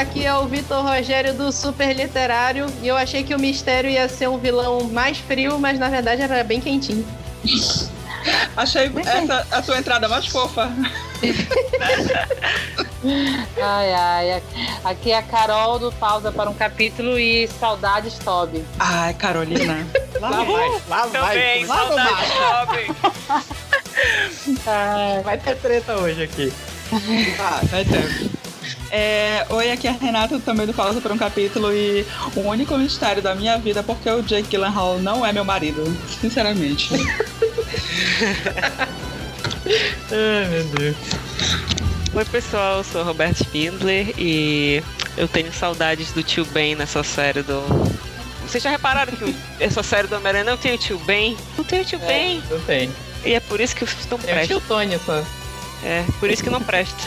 aqui é o Vitor Rogério do Super Literário e eu achei que o mistério ia ser um vilão mais frio, mas na verdade era bem quentinho. Achei essa a sua entrada mais fofa. ai, ai. Aqui é a Carol do Pausa para um Capítulo e Saudades Toby. Ai, Carolina. Lá, lá vai, lá Também, vai. Saudades Toby. vai ter treta hoje aqui. Ah, vai ter. É, oi, aqui é a Renata, também do Pausa por um Capítulo, e o único mistério da minha vida é porque o Jake Gyllenhaal não é meu marido, sinceramente. Ai, meu Deus. Oi, pessoal, eu sou o Roberto Spindler e eu tenho saudades do tio Ben nessa série do. Vocês já repararam que essa série do Homem-Aranha não tem o tio Ben? Não tem o tio É, Ben. Não tem. E é por isso que os filmes não Tem o prestam. tio Tony só. É, por isso que não presta.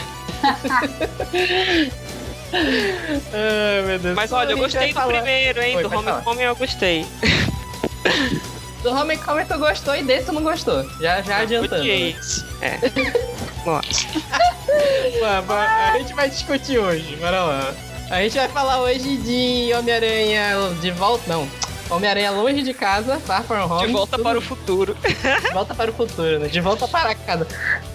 Ai, meu Deus. Mas olha, eu gostei do falar- primeiro, hein? Oi, do. Homecoming eu gostei. Do Homecoming tu gostou e desse tu não gostou. Já, já adiantando. Odiei. né? É. Nossa. A gente vai discutir hoje, bora lá. A gente vai falar hoje de Homem-Aranha de volta. Não. Homem-Aranha longe de casa, Far From Home. De volta tudo- para o futuro. De volta para o futuro, né? De volta para casa.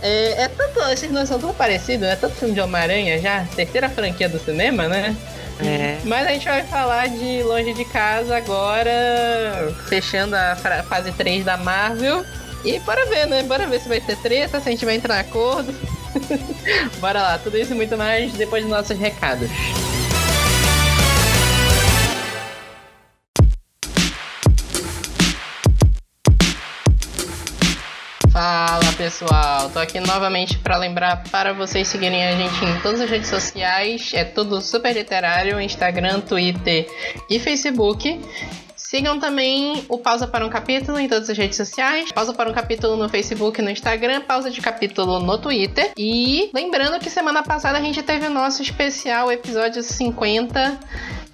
É, é tanto. Esses dois são tão parecidos, né? Tanto filme de Homem-Aranha já, terceira franquia do cinema, né? É. Mas a gente vai falar de Longe de Casa agora, fechando a fase 3 da Marvel. E bora ver, né? Bora ver se vai ter treta, se a gente vai entrar em acordo. bora lá, tudo isso e muito mais depois dos nossos recados. Fala pessoal, tô aqui novamente para lembrar para vocês seguirem a gente em todas as redes sociais, é tudo super literário, Instagram, Twitter e Facebook. Sigam também o Pausa para um Capítulo em todas as redes sociais. Pausa para um Capítulo no Facebook e no Instagram. Pausa de Capítulo no Twitter. E lembrando que semana passada a gente teve o nosso especial episódio 50.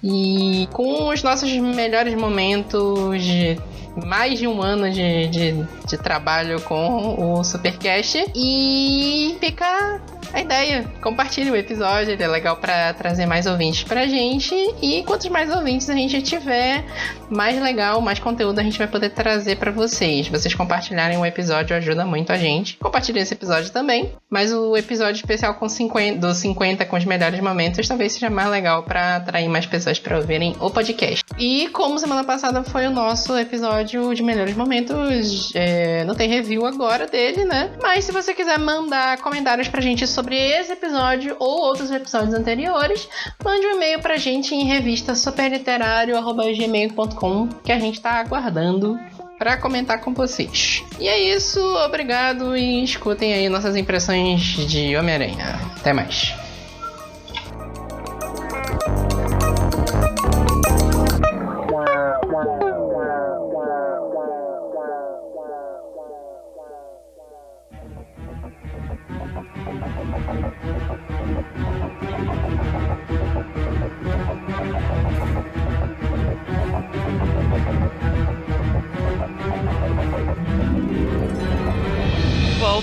E com os nossos melhores momentos de mais de um ano de, de, de trabalho com o Supercast. E fica a ideia. Compartilhe o episódio, ele é legal para trazer mais ouvintes pra gente. E quantos mais ouvintes a gente tiver, mais legal, mais conteúdo a gente vai poder trazer para vocês. Vocês compartilharem o episódio ajuda muito a gente. Compartilhem esse episódio também. Mas o episódio especial com 50, dos 50 com os melhores momentos talvez seja mais legal para atrair mais pessoas para ouvirem o podcast. E como semana passada foi o nosso episódio de melhores momentos, é, não tem review agora dele, né? Mas se você quiser mandar comentários pra gente sobre esse episódio ou outros episódios anteriores, mande um e-mail pra gente em revista superliterário.gmail.com que a gente tá aguardando para comentar com vocês. E é isso, obrigado e escutem aí nossas impressões de Homem-Aranha. Até mais.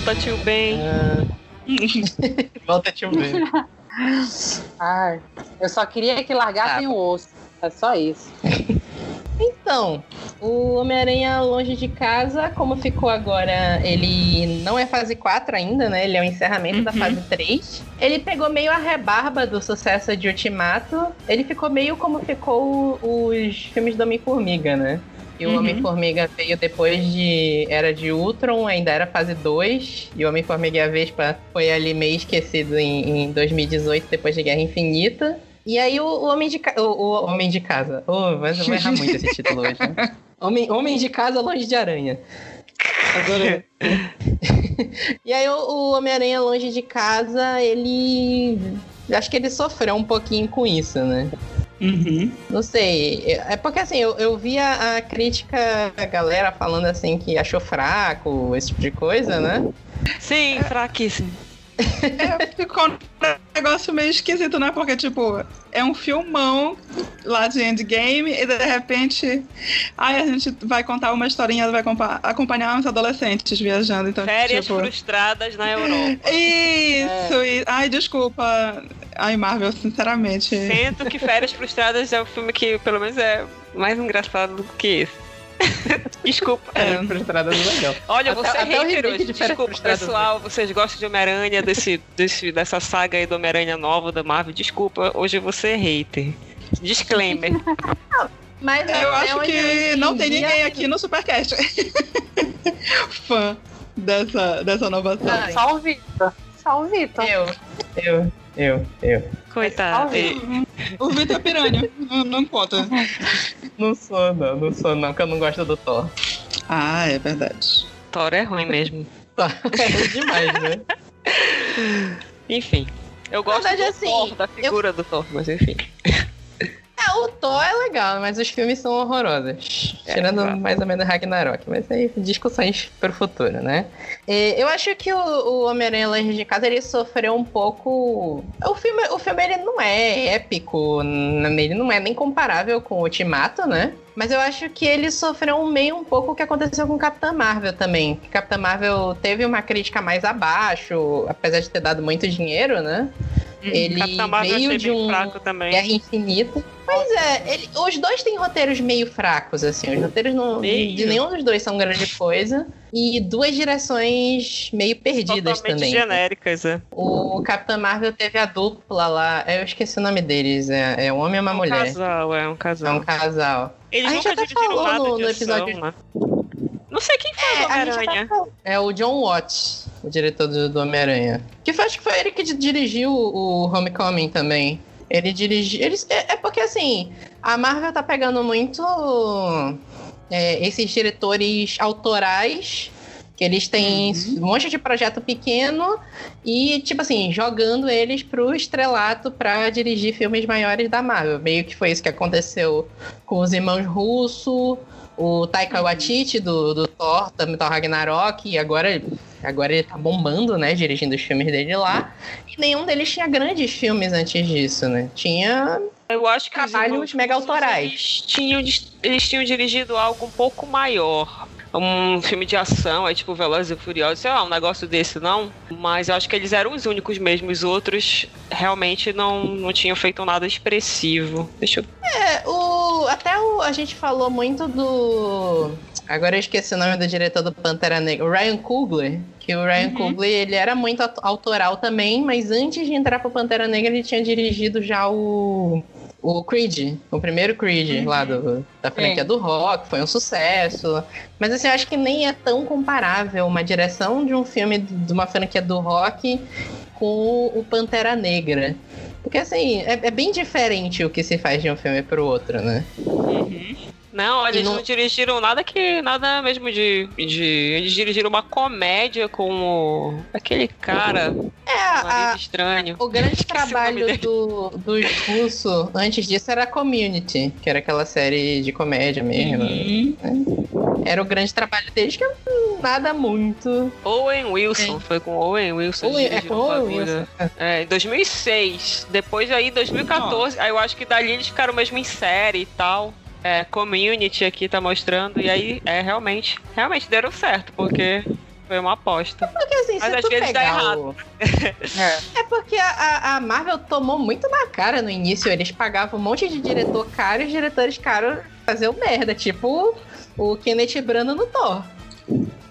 Volta, tio Ben. Volta tio Ben. Ai, eu só queria que largassem o osso. É só isso. Então, o Homem-Aranha Longe de Casa, como ficou agora, ele não é fase 4 ainda, né? Ele é o encerramento da fase 3. Ele pegou meio a rebarba do sucesso de Ultimato. Ele ficou meio como ficou os filmes do Homem-Formiga, né? E o Uhum. Homem-Formiga veio depois de Era de Ultron, ainda era fase 2. E o Homem-Formiga e a Vespa foi ali meio esquecido em, em 2018, depois de Guerra Infinita. E aí o, o Homem de Casa. O, o Homem de Casa. Oh, mas eu vou errar muito esse título hoje. né? Homem, Homem de Casa Longe de Aranha. Agora. e aí o, o Homem-Aranha Longe de Casa, ele. Acho que ele sofreu um pouquinho com isso, né? Uhum. Não sei. É porque assim, eu, eu vi a, a crítica, a galera falando assim que achou fraco, esse tipo de coisa, né? Sim, fraquíssimo. É, ficou um negócio meio esquisito, né? Porque, tipo, é um filmão lá de Endgame e de repente. Ai, a gente vai contar uma historinha, vai compa- acompanhar uns adolescentes viajando. Então, Férias tipo... frustradas na Europa. Isso! e- Ai, desculpa. Ai, Marvel, sinceramente. Sinto que Férias Frustradas é o filme que, pelo menos, é mais engraçado do que esse. Desculpa. É, frustrada do legal. Olha, Até- você é hater hoje. de Desculpa, Frustradas, pessoal. Vocês gostam de Homem-Aranha, desse, desse, dessa saga aí do Homem-Aranha nova da Marvel. Desculpa, hoje você é hater. Disclaimer. Mas Eu até acho que não tem ninguém aqui no Supercast fã dessa, dessa nova série. Ah, Só o Vitor. Só o Vitor. Eu, eu, eu, eu. Coitado. O Vitor é piranha, não, não conta. Não sou, não, não sou, não, que eu não gosto do Thor. Ah, é verdade. Thor é ruim mesmo. É demais, né? Enfim. Eu gosto verdade, do assim, Thor, da figura do Thor, mas enfim. É, o Thor é legal, mas os filmes são horrorosos. É, Tirando mais ou menos Ragnarok. Mas aí, discussões pro futuro, né? É, eu acho que o, o Homem-Aranha Longe de Casa, ele sofreu um pouco... O filme, o filme, ele não é épico, ele não é nem comparável com o Ultimato, né? Mas eu acho que ele sofreu meio um pouco o que aconteceu com Capitã Marvel também. Capitã Marvel teve uma crítica mais abaixo, apesar de ter dado muito dinheiro, né? Ele Capitã Marvel veio de um fraco também. Guerra Infinita. Pois é, ele- os dois têm roteiros meio fracos, assim. Os roteiros não, Meio. de nenhum dos dois são grande coisa. E duas direções meio perdidas Totalmente também. genéricas, é. O Capitã Marvel teve a dupla lá. Eu esqueci o nome deles. É, é um homem e uma um mulher. casal, é um É casal. um casal. Eles A gente até falou no- de no ação, episódio- né? Não sei quem faz É, gente Homem-Aranha. falou. É o John Watts, o diretor do, do Homem-Aranha. Que foi, acho que foi ele que di- dirigiu o Homecoming também. Ele dirigiu. Eles, é, é porque assim, a Marvel tá pegando muito é, esses diretores autorais. Que eles têm um monte de projeto pequeno e, tipo assim, jogando eles pro estrelato pra dirigir filmes maiores da Marvel. Meio que foi isso que aconteceu com os irmãos Russo, o Taika Waititi do, do Thor, também Thor Ragnarok, e agora, agora ele tá bombando, né, dirigindo os filmes dele lá. E nenhum deles tinha grandes filmes antes disso, né? Tinha Eu acho que os Trabalhos mega autorais. Eles tinham, eles tinham dirigido algo um pouco maior. Um filme de ação, é tipo Velozes e Furiosos, sei lá, um negócio desse, não. Mas eu acho que eles eram os únicos mesmo. Os outros realmente não, não tinham feito nada expressivo. Deixa eu. É, o, até o, a gente falou muito do. Agora eu esqueci o nome do diretor do Pantera Negra, o Ryan Coogler. Que o Ryan Uhum. Coogler, ele era muito aut- autoral também, mas antes de entrar pro Pantera Negra, ele tinha dirigido já o. O Creed, o primeiro Creed lá do, da franquia do rock, foi um sucesso. Mas assim, eu acho que nem é tão comparável uma direção de um filme de uma franquia do rock com o Pantera Negra. Porque assim, é, é bem diferente o que se faz de um filme pro outro, né? Não, olha, eles não- não dirigiram nada que. Nada mesmo de. de eles dirigiram uma comédia com o. aquele cara, É, a- estranho. o grande trabalho do, dos russos antes disso era Community, que era aquela série de comédia mesmo. Uhum. Era o grande trabalho deles, que é nada muito. Owen Wilson, foi com Owen Wilson. Owen- é com Owen. Wilson. É, em 2006. Depois aí, 2014. Aí eu acho que dali eles ficaram mesmo em série e tal. É, Community aqui tá mostrando. E aí, é, realmente, realmente deram certo, porque foi uma aposta. Porque assim, Mas às vezes dá errado. o- É porque a, a- Marvel tomou muito na cara no início. Eles pagavam um monte de diretor caro e os diretores caros faziam merda. Tipo o Kenneth Branagh no Thor.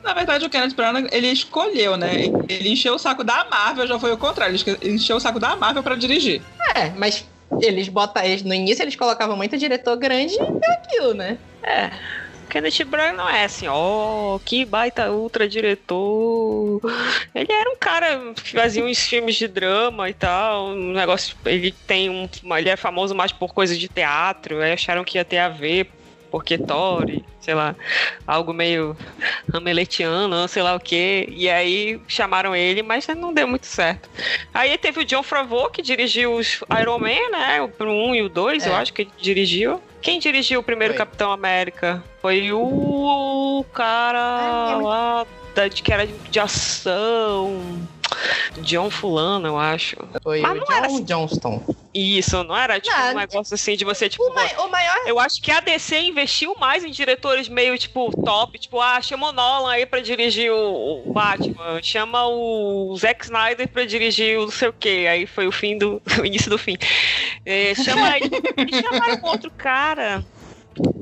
Na verdade, o Kenneth Branagh, ele escolheu, né? Ele encheu o saco da Marvel, já foi o contrário. Ele encheu o saco da Marvel pra dirigir. É, mas eles botam. No início eles colocavam muito diretor grande e deu aquilo, né? É. Kenneth Branagh não é assim, ó, que baita ultra diretor. Ele era um cara que fazia uns filmes de drama e tal, um negócio, ele tem um, ele é famoso mais por coisas de teatro, aí acharam que ia ter a ver porque Thor, e, sei lá, algo meio hameletiano, sei lá o que. E aí chamaram ele, mas não deu muito certo. Aí teve o John Favreau, que dirigiu os Iron Man, né? O 1 e o 2, eu É. acho que ele dirigiu. Quem dirigiu o primeiro Foi. Capitão América? Foi o cara lá da, de que era de ação. John Fulano, eu acho. Foi Mas o não John era assim. Johnston. Isso, não era tipo Não, um negócio assim de você, tipo. O, mai- o maior. Eu acho que a DC investiu mais em diretores meio, tipo, top. Tipo, ah, chama o Nolan aí pra dirigir o, o Batman. Chama o Zack Snyder pra dirigir o não sei o quê. Aí foi o fim do... o início do fim. É, chama ele... E chamaram um outro cara.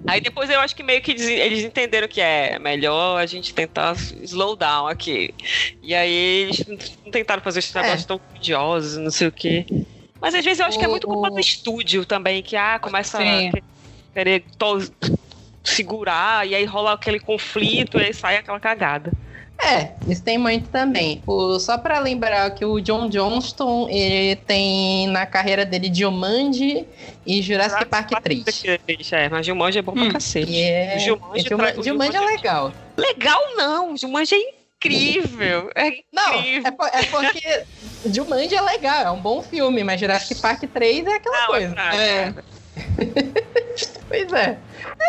Aí depois eu acho que meio que eles, entenderam que é melhor a gente tentar slow down aqui. E aí eles não tentaram fazer esses É. negócios tão idiosos, não sei o quê. Mas às vezes eu acho que é O- muito culpa o- do estúdio também, que ah, começa Sim. a que- querer to- segurar, e aí rola aquele conflito, e aí sai aquela cagada. É, isso tem muito também. O, só pra lembrar que o John Johnston, ele tem na carreira dele Jumanji e Jurassic Park 3. É, mas Jumanji é bom pra Hum. cacete. E é... O Jumanji Juma- tra- o Jumanji é Jumanji- legal. Legal não, Jumanji é incrível. É Não, incrível. é, por- é porque Jumanji é legal, é um bom filme, mas Jurassic Park 3 é aquela Não, coisa. fraco, É. Pois é.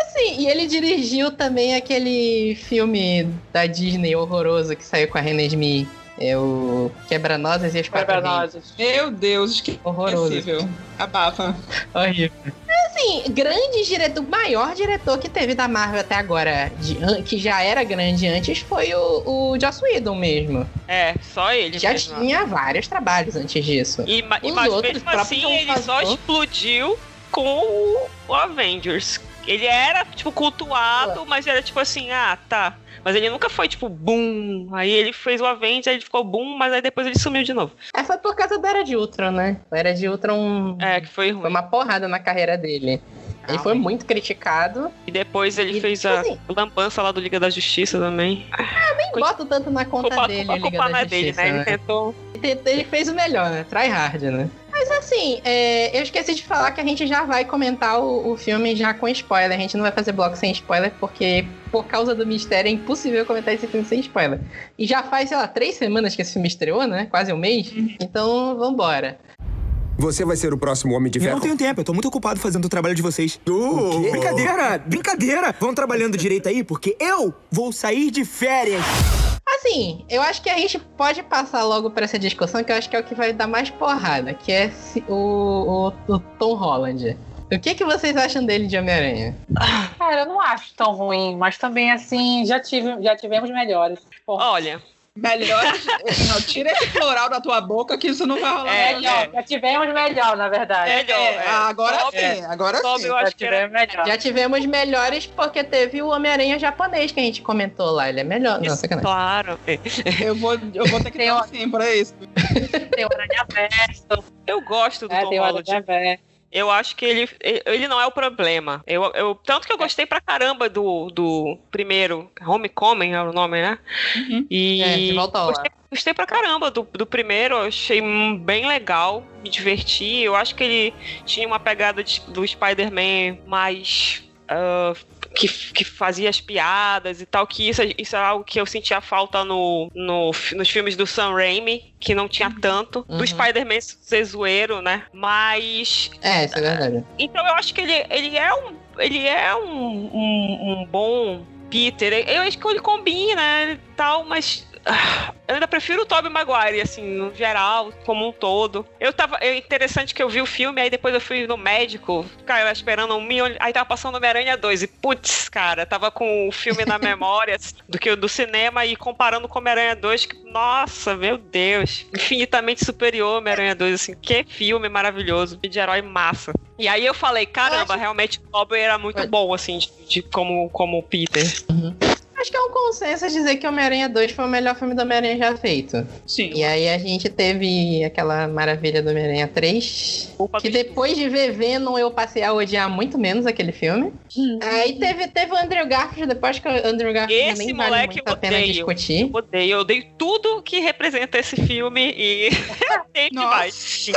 Assim, e ele dirigiu também aquele filme da Disney horroroso que saiu com a René Smith. É o Quebra-Nozes e as. Quebra-nozes. Meu Deus, que Horroroso. Abafa. Horrível. Assim, grande diretor, o maior diretor que teve da Marvel até agora, de- que já era grande antes, foi o, o Joss Whedon mesmo. É, só ele. Já mesmo. tinha vários trabalhos antes disso. E, ma- e Os mas outros, mesmo assim, ele só explodiu com o, Avengers. Ele era, tipo, cultuado, mas era tipo assim, ah, tá. Mas ele nunca foi, tipo, boom. Aí ele fez o Avengers, aí ele ficou boom, mas aí depois ele sumiu de novo. É, foi por causa da Era de Ultron, né? A Era de Ultron É, que foi ruim. foi uma porrada na carreira dele. Ele foi muito criticado. E depois ele E, fez tipo a assim- lambança lá do Liga da Justiça também. Nem boto tanto na conta Culpa, dele, culpa, Liga culpa da não é dele, Justiça, né? Ele né? tentou. Ele fez o melhor, né? Try hard, né? Mas assim, é, eu esqueci de falar que a gente já vai comentar o, o filme já com spoiler. A gente não vai fazer bloco sem spoiler, porque por causa do mistério é impossível comentar esse filme sem spoiler. E já faz, sei lá, três semanas que esse filme estreou, né? Quase um mês. Então, vambora. Você vai ser o próximo Homem de Eu Ferro. não tenho tempo, eu tô muito ocupado fazendo o trabalho de vocês. O quê? Brincadeira, brincadeira. Vão trabalhando direito aí, porque eu vou sair de férias. Assim, eu acho que a gente pode passar logo pra essa discussão, que eu acho que é o que vai dar mais porrada, que é o, o- o Tom Holland. O que, que vocês acham dele de Homem-Aranha? Cara, eu não acho tão ruim, mas também, assim, já, tive, já tivemos melhores. Pô, Olha, Melhor. não, tira esse floral da tua boca que isso não vai rolar. É, melhor, já tivemos melhor, na verdade. É, melhor, É, agora Top, sim, agora sim. eu já tivemos melhor. Já tivemos melhores porque teve o Homem-Aranha japonês que a gente comentou lá. Ele é melhor. Não. Claro. Eu vou, eu vou ter que Tem dar um sim pra isso. Tem o Aranha Verso, Eu gosto do é, Tom tem o Holland. Eu acho que ele, ele não é o problema. Eu, eu, tanto que eu gostei pra caramba do, do primeiro. Homecoming é o nome, né? Uhum. E É, de volta ao gostei, gostei pra caramba do, do primeiro. Eu achei bem legal. Me diverti. Eu acho que ele tinha uma pegada de- do Spider-Man mais. Ah, que, que fazia as piadas e tal, que isso, isso é algo que eu sentia falta no, no, nos filmes do Sam Raimi, que não tinha tanto. Uhum. Do Spider-Man ser zoeiro, né? Mas É, isso é verdade. então eu acho que ele, ele é um. Ele é um, um, um bom Peter. Eu acho que ele combina e tal, mas. Eu ainda prefiro o Tobey Maguire, assim, no geral, como um todo. Eu tava. É interessante que eu vi o filme, aí depois eu fui no médico, cara, esperando um milhão. Aí tava passando Homem-Aranha 2. E putz, cara, tava com o filme na memória do que o do cinema e comparando com Homem-Aranha 2, que, nossa, meu Deus. Infinitamente superior Homem-Aranha 2, assim, que filme maravilhoso, de herói massa. E aí eu falei, caramba, acho- realmente o Tobey era muito bom, assim, de, de- como, como Peter. Acho que é um consenso dizer que Homem-Aranha 2 foi o melhor filme do Homem-Aranha já feito. Sim. E aí a gente teve aquela maravilha do Homem-Aranha 3. Culpa Que depois de ver Venom, eu passei a odiar muito menos aquele filme. Aí teve, teve o Andrew Garfield, depois que o Andrew Garfield Esse nem vale moleque muito a eu pena odeio. discutir. Eu odeio, eu odeio tudo que representa esse filme e tem Nossa. demais.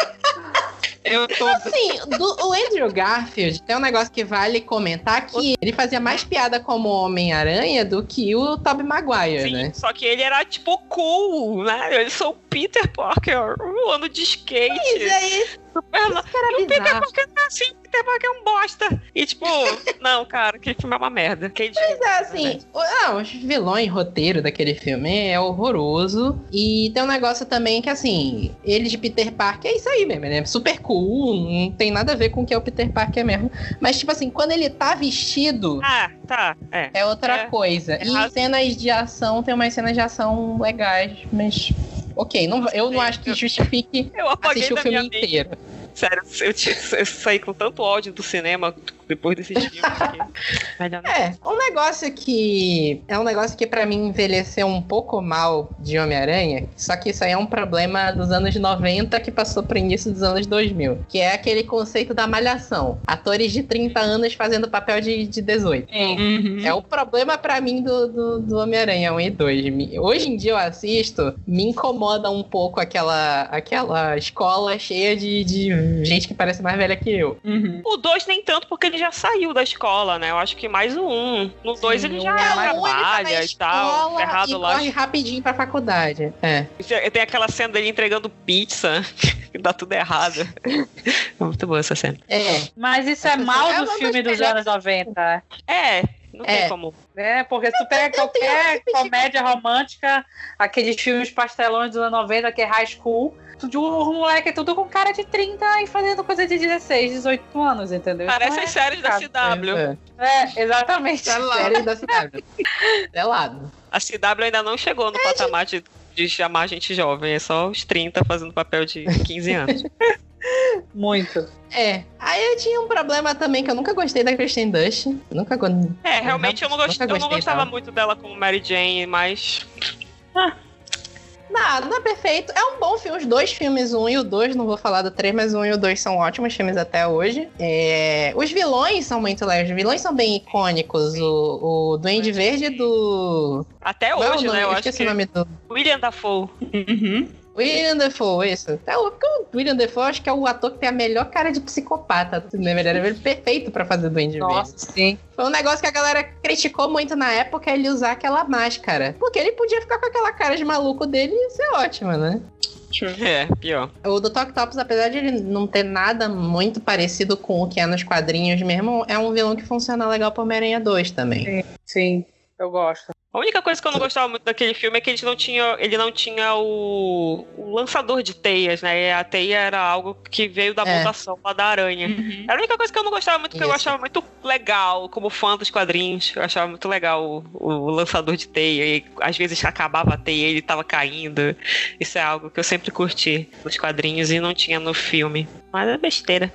Eu tô. Assim, do- o Andrew Garfield tem um negócio que vale comentar que ele fazia mais piada como Homem-Aranha do que o Tobey Maguire, Sim, né? só que ele era tipo cool, né? Eu sou o Peter Parker, eu ando de skate. Mas aí, Super não. Era E o Peter. Parker não é assim, Peter Parker é um bosta. E tipo, não, cara, aquele filme é uma merda. Aquele Mas é assim, o- ah, os vilões, roteiro daquele filme é horroroso. E tem um negócio também que, assim, ele de Peter Parker é isso aí mesmo, né? Super cool, não tem nada a ver com o que é o Peter Parker mesmo. Mas, tipo assim, quando ele tá vestido, Ah, tá, é. é outra É, coisa. é e cenas de ação, tem umas cenas de ação legais, mas. Ok, não, eu não acho que justifique Eu apaguei assistir o filme inteiro. Sério, eu, tinha- eu saí com tanto ódio do cinema depois desses filmes. que-. É, um negócio que. É um negócio que pra mim envelheceu um pouco mal de Homem-Aranha. Só que isso aí é um problema dos anos 90 que passou pro início dos anos 2000. Que é aquele conceito da malhação. Atores de 30 anos fazendo papel de, de 18. Uhum. É o problema pra mim do, do, do Homem-Aranha 1 e 2. Me- Hoje em dia eu assisto, me incomoda um pouco aquela, aquela escola cheia de, de gente que parece mais velha que eu. Uhum. O 2 nem tanto, porque ele já saiu da escola, né? Eu acho que mais o 1. Um. No 2 ele já É, é, ele tá na trabalha e tal, ferrado e lá. corre rapidinho pra faculdade. É. Tem aquela cena dele entregando pizza, que dá tudo errado. É muito boa essa cena. É. Mas isso é Essa mal é do filme dos anos 90. É, não É. tem como. É, porque se tu pega qualquer comédia romântica, aqueles filmes pastelões dos anos 90, que é high school, tu- o moleque é tudo com cara de 30 e fazendo coisa de 16, 18 anos, entendeu? Parece Então as é séries da. CW. É. É, exatamente. Série da cidade. Selado. A CW ainda não chegou no patamar de, de chamar gente jovem, é só os 30 fazendo papel de 15 anos. Muito. É. Aí eu tinha um problema também que eu nunca gostei da Kristen Dust. Nunca go- É, realmente eu não, gost... Eu não gostei gostava dela. muito dela como Mary Jane, mas. Nada, não é perfeito. É um bom filme. Os dois filmes, um e o dois, não vou falar do três, mas um e o dois são ótimos filmes até hoje. É, Os vilões são muito legais. Os vilões são bem icônicos. O, o Duende Verde do. Até é o hoje, né? Eu Eu acho esqueci que. o nome do. William Dafoe. Uhum. William Defoe, isso. É o, o William Defoe acho que é o ator que tem a melhor cara de psicopata do cinema. Ele era perfeito pra fazer Duende Verde. Nossa, sim. Foi um negócio que a galera criticou muito na época, ele usar aquela máscara. Porque ele podia ficar com aquela cara de maluco dele e ser ótimo, né? É, pior. O do Tok Tops, apesar de ele não ter nada muito parecido com o que é nos quadrinhos mesmo, é um vilão que funciona legal pro Homem-Aranha 2 também. Sim, eu gosto. A única coisa que eu não gostava muito daquele filme é que ele não tinha, ele não tinha o, o lançador de teias, né? A teia era algo que veio da É. mutação lá da aranha. Uhum. Era a única coisa que eu não gostava muito, porque eu Isso. achava muito legal, como fã dos quadrinhos, eu achava muito legal o, o lançador de teia. E às vezes acabava a teia e ele tava caindo. Isso é algo que eu sempre curti nos quadrinhos e não tinha no filme. Mas é besteira.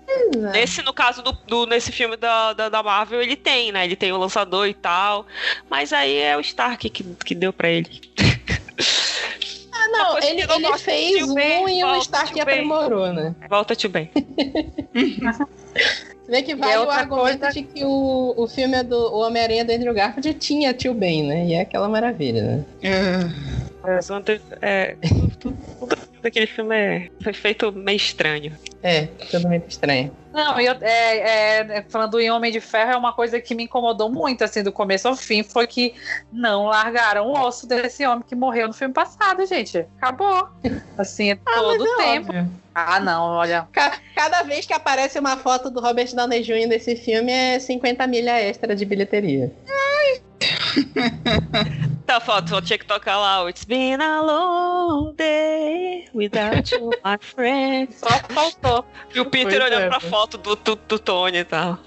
Nesse, no caso do, do- nesse filme da, da, da Marvel, ele tem, né? Ele tem o lançador e tal. Mas aí é o Stark que, que deu pra ele. Ah, não, ele, ele gosto fez de um ver, e o Stark tio aprimorou, né? Volta to bem. Você vê que vale é o outra argumento coisa- de que o, o filme do o Homem-Aranha do Andrew Garfield tinha Tio Ben, né? E é aquela maravilha, né? É. Mas ontem, é, tudo, tudo daquele filme é, foi feito meio estranho. É, tudo muito estranho. Não, eu, é, é, falando em Homem de Ferro, é uma coisa que me incomodou muito, assim, do começo ao fim, foi que não largaram o osso desse homem que morreu no filme passado, gente. Acabou. Assim, é todo o é tempo. óbvio. Ah, não, olha. Ca- Cada vez que aparece uma foto do Robert Downey Jr. nesse filme é 50 milha extra de bilheteria. Tá, foto, só tinha que tocar lá. o It's been a long day without you, my friend. Só faltou. E o Peter Pois olhando é, pra foto do, do, do Tony e tal.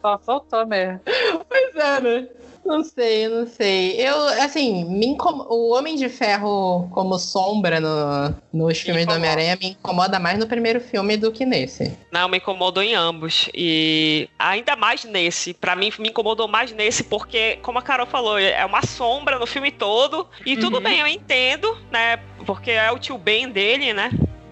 Só faltou mesmo. Pois é, né? Não sei, não sei. Eu, assim, me incom... o Homem de Ferro como sombra no, nos filmes do. Homem-Aranha me incomoda mais no primeiro filme do que nesse. Não, me incomodou em ambos. E ainda mais nesse. Pra mim, me incomodou mais nesse, porque, como a Carol falou, é uma sombra no filme todo. E tudo Uhum. bem, eu entendo, né? Porque é o tio Ben dele, né?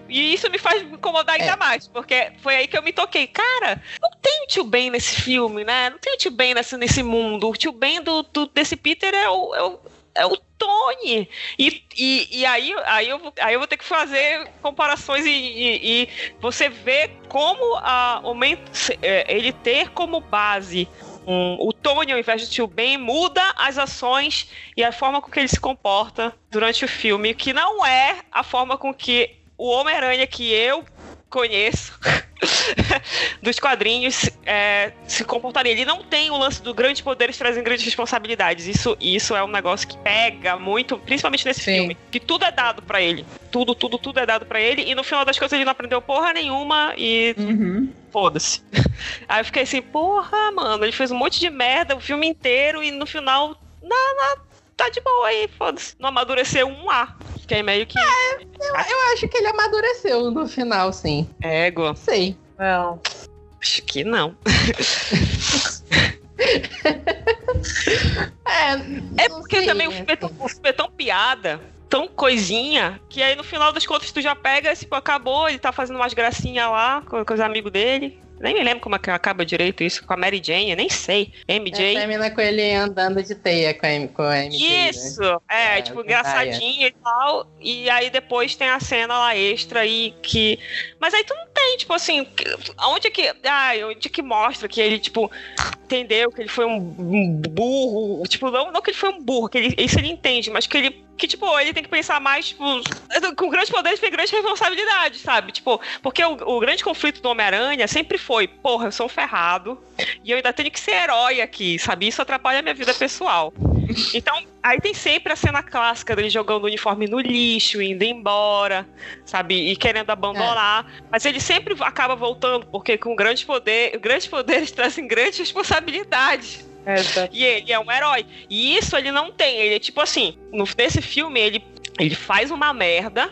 E isso me faz me incomodar ainda É. mais, porque foi aí que eu me toquei. Cara, não tem o tio Ben nesse filme, né? Não tem o tio Ben nesse, nesse mundo. O tio Ben do, do- desse Peter é o, é o, é o Tony. E, e, e aí, aí, eu, vou- aí eu vou ter que fazer comparações e, e, e você vê como a, é, ele ter como base um, o Tony ao invés do tio Ben muda as ações e a forma com que ele se comporta durante o filme, que não é a forma com que o Homem-Aranha que eu conheço dos quadrinhos é, se comportaria. Ele não tem o lance do grandes poderes trazem grandes responsabilidades. Isso, isso é um negócio que pega muito, principalmente nesse Sim. filme. Que tudo é dado pra ele. Tudo, tudo, tudo é dado pra ele. E no final das contas ele não aprendeu porra nenhuma e Uhum. foda-se. Aí eu fiquei assim, porra, mano, ele fez um monte de merda o filme inteiro e no final, não, não, tá de boa aí, foda-se. Não amadureceu um A. Fiquei meio que. Eu acho que ele amadureceu no final, sim. Não sei. Não. Acho que não. É, É porque sei, também o filme, é tão, o filme é tão piada, tão coisinha, que aí no final das contas tu já pega, tipo, acabou, ele tá fazendo umas gracinhas lá com, com os amigos dele. Nem me lembro como é que acaba direito isso, com a Mary Jane, eu nem sei. MJ. É, termina com ele andando de teia com a, M- com a MJ, né? Isso, é, É, tipo, com engraçadinho e tal. E aí depois tem a cena lá extra aí que. Mas aí tu não tem, tipo assim, onde é que. Ah, onde é que mostra que ele, tipo, entendeu que ele foi um, um burro. Tipo, não, não que ele foi um burro, que ele, isso ele entende, mas que ele. Que, tipo, ele tem que pensar mais, tipo, com grandes poderes tem grande responsabilidade, sabe? Tipo, porque o, o grande conflito do Homem-Aranha sempre foi, porra, eu sou um ferrado e eu ainda tenho que ser herói aqui, sabe? Isso atrapalha a minha vida pessoal. Então, aí tem sempre a cena clássica dele jogando o uniforme no lixo, indo embora, sabe? E querendo abandonar. Mas ele sempre acaba voltando, porque com grandes poderes, grandes poderes trazem grandes responsabilidades. E ele é um herói. E isso ele não tem. Ele é tipo assim, nesse filme, ele, ele faz uma merda.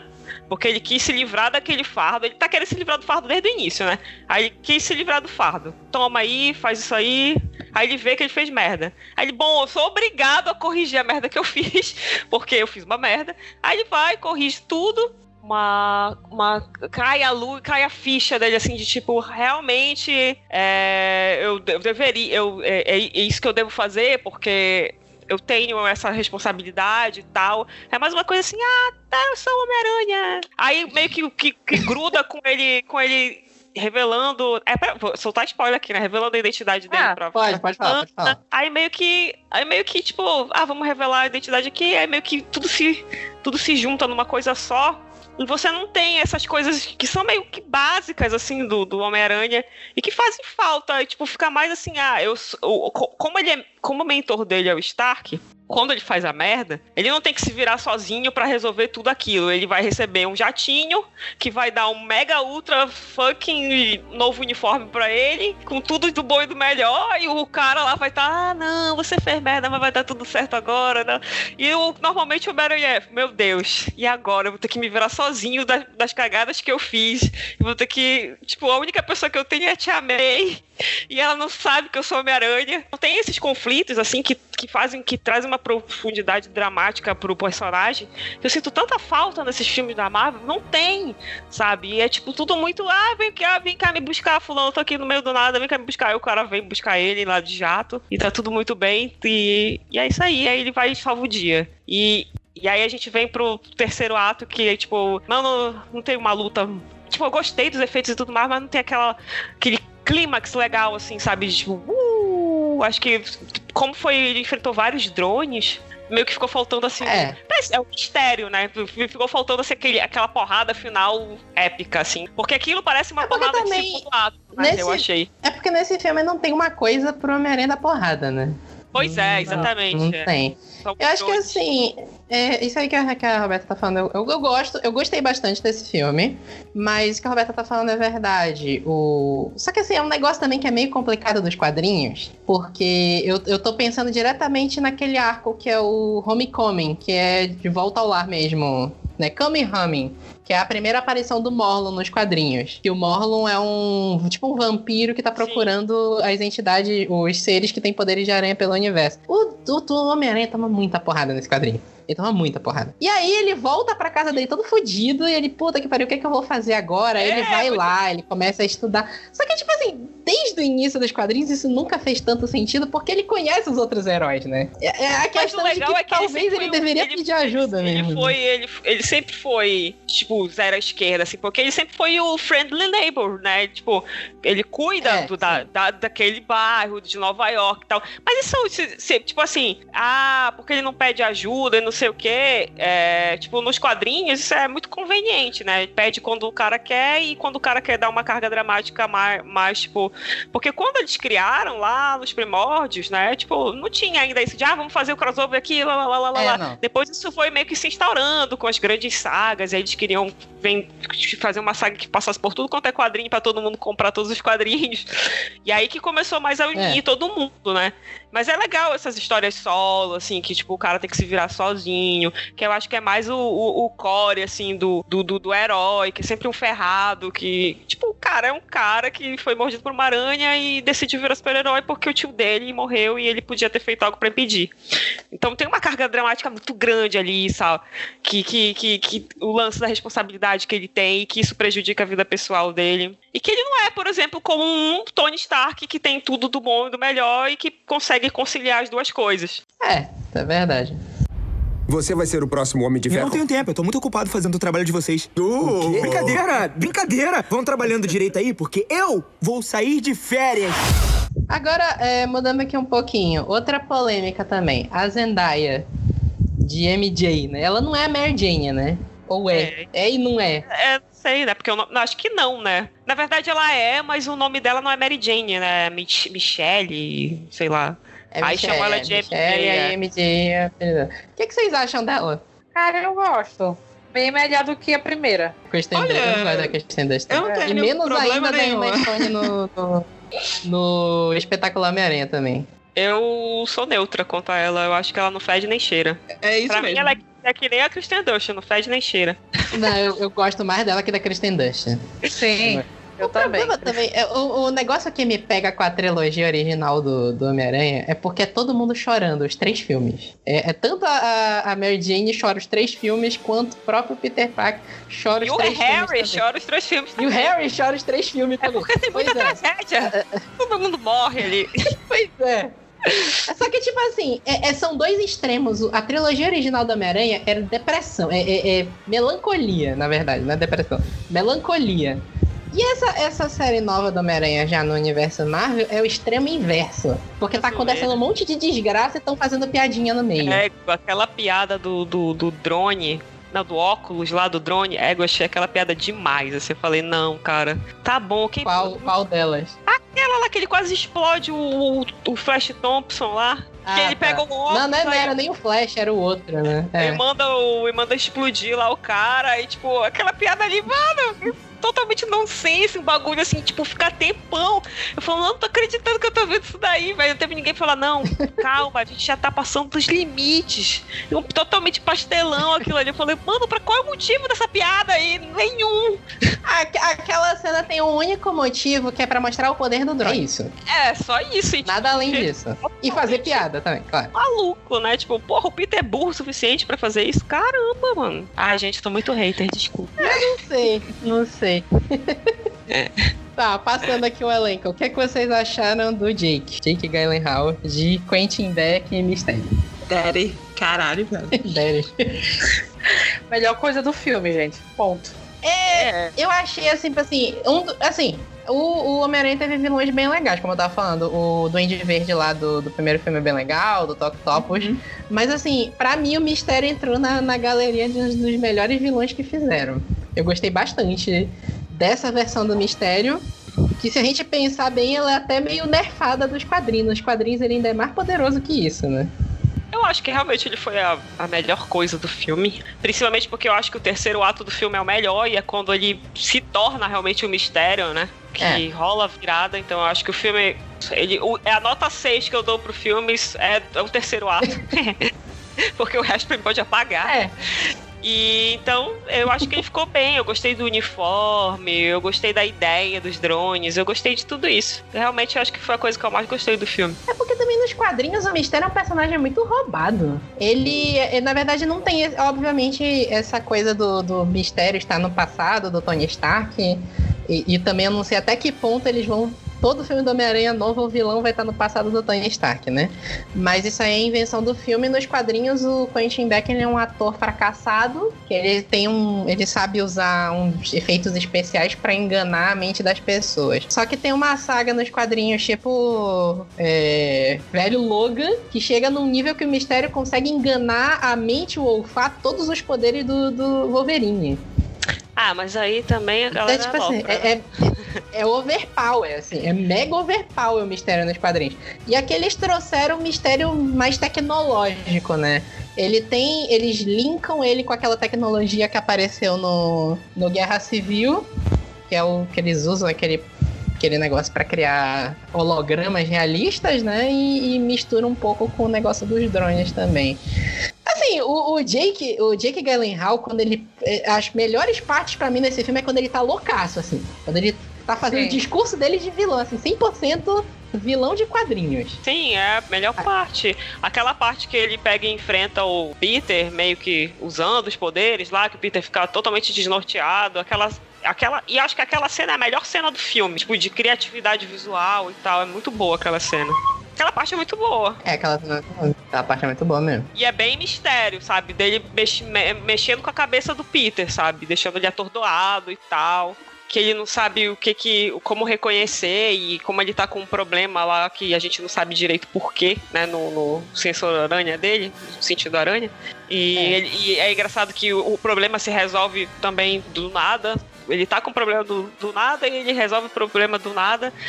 Porque ele quis se livrar daquele fardo. Ele tá querendo se livrar do fardo desde o início, né? Aí ele quis se livrar do fardo. Toma aí, faz isso aí. Aí ele vê que ele fez merda. Aí ele, bom, eu sou obrigado a corrigir a merda que eu fiz. Porque eu fiz uma merda. Aí ele vai, corrige tudo. Uma, uma. Cai a luz, cai a ficha dele, assim, de tipo, realmente é, eu, eu deveria. Eu, é, é isso que eu devo fazer, porque eu tenho essa responsabilidade e tal. É mais uma coisa assim, ah, tá, eu sou Homem-Aranha. Aí meio que, que, que gruda com ele, com ele revelando. É pra, vou soltar spoiler aqui, né? Revelando a identidade dele Ah, pra. Pode, pode falar, pode falar. Aí meio que. Aí meio que, tipo, ah, vamos revelar a identidade aqui, aí meio que tudo se, tudo se junta numa coisa só. E você não tem essas coisas que são meio que básicas, assim, do, do Homem-Aranha e que fazem falta. E, tipo, fica mais assim, ah, eu. Como ele é. Como o mentor dele é o Stark, quando ele faz a merda, ele não tem que se virar sozinho pra resolver tudo aquilo. Ele vai receber um jatinho que vai dar um mega ultra fucking novo uniforme pra ele, com tudo do bom e do melhor, e o cara lá vai estar, ah, não, você fez merda, mas vai dar tudo certo agora. E o, normalmente o Homem-Aranha é, meu Deus, e agora? Eu vou ter que me virar sozinho das, das cagadas que eu fiz. Eu vou ter que, tipo, a única pessoa que eu tenho é a Tia e ela não sabe que eu sou Homem-Aranha. Não tem esses conflitos, assim, que, que fazem, que trazem uma profundidade dramática pro personagem. Eu sinto tanta falta nesses filmes da Marvel. Não tem, sabe? E é tipo tudo muito, ah, vem cá, vem cá me buscar, fulano, tô aqui no meio do nada, vem cá me buscar. Aí o cara vem buscar ele lá de jato, e tá tudo muito bem, e, e é isso aí, aí ele vai e salva o dia. E, e aí a gente vem pro terceiro ato, que é tipo, não, não tem uma luta. Tipo, eu gostei dos efeitos e tudo mais, mas não tem aquela, aquele clímax legal, assim, sabe? De, Tipo, uh, acho que como foi, ele enfrentou vários drones, meio que ficou faltando assim. É. É um mistério, né? Ficou faltando assim, aquele, aquela porrada final épica, assim. Porque aquilo parece uma É porrada também, de segundo ato, mas nesse- eu achei. É porque nesse filme não tem uma coisa pro Homem-Aranha da porrada, né? Pois é, exatamente. Não é. tem. Eu acho que assim, é, isso aí que a, que a Roberta tá falando, eu, eu, eu gosto, eu gostei bastante desse filme, mas o que a Roberta tá falando é verdade. O... Só que assim, é um negócio também que é meio complicado dos quadrinhos, porque eu, eu tô pensando diretamente naquele arco que é o Homecoming, que é de volta ao lar mesmo, né? Coming Humming. Que é a primeira aparição do Morlun nos quadrinhos. Que o Morlun é um tipo um vampiro que tá procurando as entidades, os seres que têm poderes de aranha pelo universo. O, o, o Homem-Aranha toma muita porrada nesse quadrinho. Ele toma muita porrada. E aí ele volta pra casa dele todo fudido e ele, puta que pariu, o que, é que eu vou fazer agora? Aí ele É, vai lá, ele começa a estudar. Só que, tipo assim, desde o início dos quadrinhos, isso nunca fez tanto sentido porque ele conhece os outros heróis, né? É, é a questão de que, é que ele talvez ele, um- deveria ele- pedir ajuda Ele mesmo. foi, ele, ele sempre foi, tipo, zero à esquerda, assim, porque ele sempre foi o friendly neighbor, né? Tipo, ele cuida É, do, da, da- daquele bairro de Nova York e tal. Mas isso, se- se- tipo assim, ah, porque ele não pede ajuda e não sei o quê, é, tipo, nos quadrinhos isso é muito conveniente, né? Pede quando o cara quer e quando o cara quer dar uma carga dramática mais, mais tipo. Porque quando eles criaram lá nos primórdios, né? Tipo, não tinha ainda isso de, ah, vamos fazer o crossover aqui, lá, lá, lá, lá, É, lá. Depois isso foi meio que se instaurando com as grandes sagas, e aí eles queriam vem, fazer uma saga que passasse por tudo quanto é quadrinho pra todo mundo comprar todos os quadrinhos. E aí que começou mais a unir É. todo mundo, né? Mas é legal essas histórias solo, assim, que tipo, o cara tem que se virar sozinho, que eu acho que é mais o, o, o core, assim, do, do, do, do herói, que é sempre um ferrado, que, tipo, o cara é um cara que foi mordido por uma aranha e decidiu virar super-herói porque o tio dele morreu e ele podia ter feito algo pra impedir. Então tem uma carga dramática muito grande ali, sabe? Que, que, que, que o lance da responsabilidade que ele tem e que isso prejudica a vida pessoal dele. E que ele não é, por exemplo, como um Tony Stark que tem tudo do bom e do melhor e que consegue conciliar as duas coisas. É, é verdade. Você vai ser o próximo Homem de Eu Ferro. não tenho tempo, eu tô muito ocupado fazendo o trabalho de vocês. O quê? Brincadeira, brincadeira. Vão trabalhando direito aí, porque eu vou sair de férias. Agora, é, mudando aqui um pouquinho, outra polêmica também. A Zendaya de MJ, né? Ela não é a Mary Jane, né? Ou é? É, e não é. É, não sei, né? Porque eu não, não, acho que não, né? Na verdade ela é, mas o nome dela não é Mary Jane, né? É Mich Michelle, sei lá. É Aí Michelle, chamam ela de Michelle, MJ, e é. aí MJ. é a- O que, que vocês acham dela? Cara, eu gosto. Bem melhor do que a primeira. Kristen Olha, Dunst, vai da Kristen Dunst. eu não tenho E nenhum menos problema ainda da. Emma Stone no, no, no Espetacular Homem-Aranha também. Eu sou neutra quanto a ela. Eu acho que ela não fede nem cheira. É isso pra mesmo. mim, ela é, é que nem a Kristen Dunst, não fede nem cheira. Não, eu, eu gosto mais dela que da Kristen Dunst. Sim, eu o também. problema também, é, o, o negócio que me pega com a trilogia original do, do Homem-Aranha é porque é todo mundo chorando, os três filmes. É, é tanto a, a Mary Jane chora os três filmes, quanto o próprio Peter Parker chora os E o três Harry filmes. também. chora os três filmes. E o Harry chora os três filmes É também. porque tem muita Pois é. tragédia. Todo mundo morre ali. Pois é. É Só que, tipo assim, é- é- são dois extremos. O- A trilogia original do Homem-Aranha era depressão, é, é- é melancolia, na verdade, não é depressão. Melancolia. E essa, essa série nova do Homem-Aranha já no universo Marvel é o extremo inverso. Porque tá acontecendo um monte de desgraça e estão fazendo piadinha no meio. É, aquela piada do, do, do drone. Não, do óculos lá do drone. É, eu achei aquela piada demais. Assim, eu falei, não, cara. Tá bom, quem. Qual, qual delas? Aquela lá que ele quase explode o, o, o Flash Thompson lá. Que Ah, ele tá. pega o óculos. Não, não, é- não aí era nem o Flash, era o outro, né? É. E manda, o, e manda explodir lá o cara. E, tipo, aquela piada ali, mano, totalmente nonsense, um bagulho assim, tipo, ficar tempão. Eu falo, não, não tô acreditando que eu tô vendo isso daí, velho. Não teve ninguém falar, não, calma, a gente já tá passando dos limites. Um, totalmente pastelão aquilo ali. Eu falei, mano, pra qual é o motivo dessa piada aí? Nenhum. Aque- Aquela cena tem um único motivo que é pra mostrar o poder do drone. É isso. É, só isso. E, tipo, Nada além disso. E fazer piada também, claro. maluco, né? Tipo, porra, o Peter é burro o suficiente pra fazer isso? Caramba, mano. Ai, gente, tô muito hater, desculpa. Não sei, não sei. É. Tá, passando aqui o elenco. O que, é que vocês acharam do Jake? Jake Gyllenhaal, de Quentin Beck e Mistério. Daddy. Caralho, velho. Sério. Melhor coisa do filme, gente. Ponto. É. Eu achei, assim, assim, um, assim, o, o Homem-Aranha teve vilões bem legais, como eu tava falando. O Duende Verde lá do, do primeiro filme é bem legal, do Toctopus. Mas, assim, pra mim o Mistério entrou na, na galeria um dos melhores vilões que fizeram. Eu gostei bastante dessa versão do Mistério. Que se a gente pensar bem, ela é até meio nerfada dos quadrinhos. Nos quadrinhos ele ainda é mais poderoso que isso, né? Eu acho que realmente ele foi a, a melhor coisa do filme. Principalmente porque eu acho que o terceiro ato do filme é o melhor e é quando ele se torna realmente um mistério, né? Que É. rola a virada. Então eu acho que o filme. Ele, o- é a nota 6 que eu dou pro filme é, é o terceiro ato. porque o resto pra mim pode apagar. É. E então eu acho que ele ficou bem. Eu gostei do uniforme, eu gostei da ideia dos drones, eu gostei de tudo isso. Realmente eu acho que foi a coisa que eu mais gostei do filme. É porque também nos quadrinhos o Mistério é um personagem muito roubado. Ele, eh, na verdade, não tem, obviamente, essa coisa do, do Mistério estar no passado, do Tony Stark. E, e também eu não sei até que ponto eles vão todo filme do Homem-Aranha novo, o vilão vai estar no passado do Tony Stark, né? Mas isso aí é invenção do filme. Nos quadrinhos, o Quentin Beck é um ator fracassado, que ele tem um. ele sabe usar uns efeitos especiais pra enganar a mente das pessoas. Só que tem uma saga nos quadrinhos, tipo. é, velho Logan, que chega num nível que o mistério consegue enganar a mente, o olfato, todos os poderes do, do Wolverine. Ah, mas aí também a galera tipo assim, alopra, né? é, é, é overpower, assim, é mega overpower o mistério nos quadrinhos. E aqui eles trouxeram um mistério mais tecnológico, né? Ele tem. Eles linkam ele com aquela tecnologia que apareceu no, no Guerra Civil, que é o que eles usam, aquele, aquele negócio pra criar hologramas realistas, né? E, e mistura um pouco com o negócio dos drones também. Assim, o, o Jake, o Jake Gyllenhaal, quando ele. eh, As melhores partes pra mim nesse filme é quando ele tá loucaço, assim. Quando ele tá fazendo Sim. o discurso dele de vilão, assim, 100% vilão de quadrinhos. Sim, é a melhor parte. Aquela parte que ele pega e enfrenta o Peter, meio que usando os poderes lá, que o Peter fica totalmente desnorteado, aquela. Aquela, e acho que aquela cena é a melhor cena do filme, tipo, de criatividade visual e tal. É muito boa aquela cena. Aquela parte é muito boa. É, aquela, aquela parte é muito boa mesmo. E é bem mistério, sabe? Dele mex- me- mexendo com a cabeça do Peter, sabe? Deixando ele atordoado e tal. Que ele não sabe o que que. como reconhecer e como ele tá com um problema lá que a gente não sabe direito por quê, né? No, no sensor aranha dele, no sentido aranha. E É. ele- e é engraçado que o, o problema se resolve também do nada. Ele tá com problema do, do nada e ele resolve o problema do nada.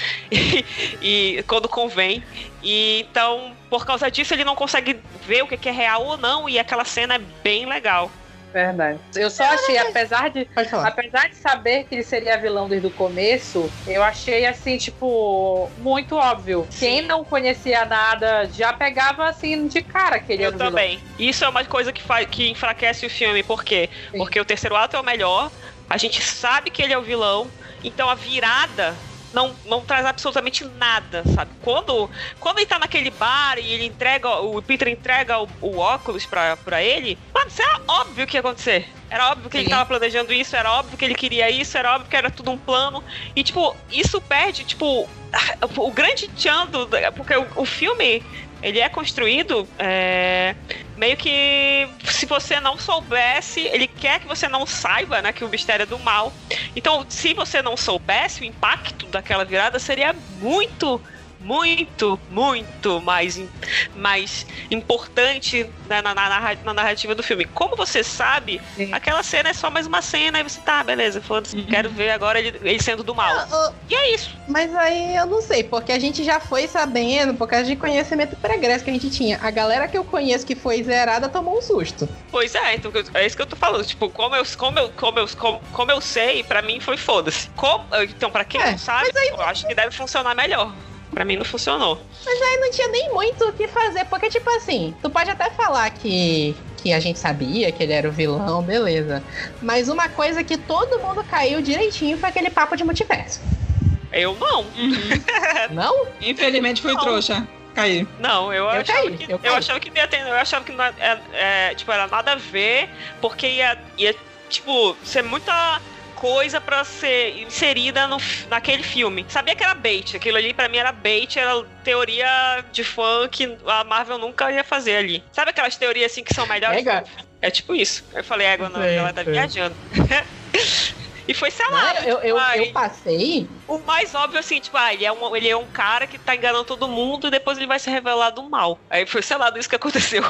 E, e quando convém. E então, por causa disso, ele não consegue ver o que que é real ou não. E aquela cena é bem legal. Verdade. Eu só achei, apesar de, apesar de saber que ele seria vilão desde o começo, eu achei assim, tipo, muito óbvio. Quem não conhecia nada já pegava assim de cara que ele Eu era vilão. também. Isso é uma coisa que, faz, que enfraquece o filme. Por quê? Sim. Porque o terceiro ato é o melhor. A gente sabe que ele é o vilão. Então a virada não, não traz absolutamente nada, sabe? Quando, quando ele tá naquele bar e ele entrega, o Peter entrega o, o óculos pra, pra ele, mano, isso era óbvio que ia acontecer. Era óbvio que ele Sim. tava planejando isso, era óbvio que ele queria isso, era óbvio que era tudo um plano. E, tipo, isso perde, tipo, o grande tchan do. Porque o, o filme, ele é construído é, meio que se você não soubesse, ele quer que você não saiba, né, que o mistério é do mal. Então, se você não soubesse, o impacto daquela virada seria muito muito, muito mais, mais importante né, na, na na narrativa do filme. Como você sabe, Sim. aquela cena é só mais uma cena, e você tá, beleza, foda-se, quero ver agora ele, ele sendo do mal. Ah, E é isso. Mas aí eu não sei, porque a gente já foi sabendo, por causa de conhecimento pregresso que a gente tinha. A galera que eu conheço que foi zerada tomou um susto. Pois é, então é isso que eu tô falando. Tipo, como eu, como eu, como eu, como, como eu sei, pra mim foi foda-se. Como- Então, pra quem É, não sabe, eu acho que deve funcionar melhor. Pra mim não funcionou. Aí não tinha nem muito o que fazer, porque, tipo assim, tu pode até falar que, que a gente sabia que ele era o vilão, beleza. Mas uma coisa que todo mundo caiu direitinho foi aquele papo de multiverso. Eu não. Não? Infelizmente fui Não. trouxa. Caí. Não, eu, Eu achava caí, que eu eu, achava que não ia ter, eu achava que não é, é, tipo era nada a ver, porque ia, ia tipo ser muita coisa pra ser inserida no, naquele filme. Sabia que era bait, aquilo ali pra mim era bait, era teoria de fã que a Marvel nunca ia fazer ali. Sabe aquelas teorias assim que são melhores? Ega. É tipo isso. Eu falei, égua, não, Sei, ela tá viajando. e foi Não, selado. eu, eu, tipo, ai, eu passei. o mais óbvio, assim, tipo, ah, ele é, um, ele é um cara que tá enganando todo mundo e depois ele vai se revelar do mal. Aí foi selado isso que aconteceu.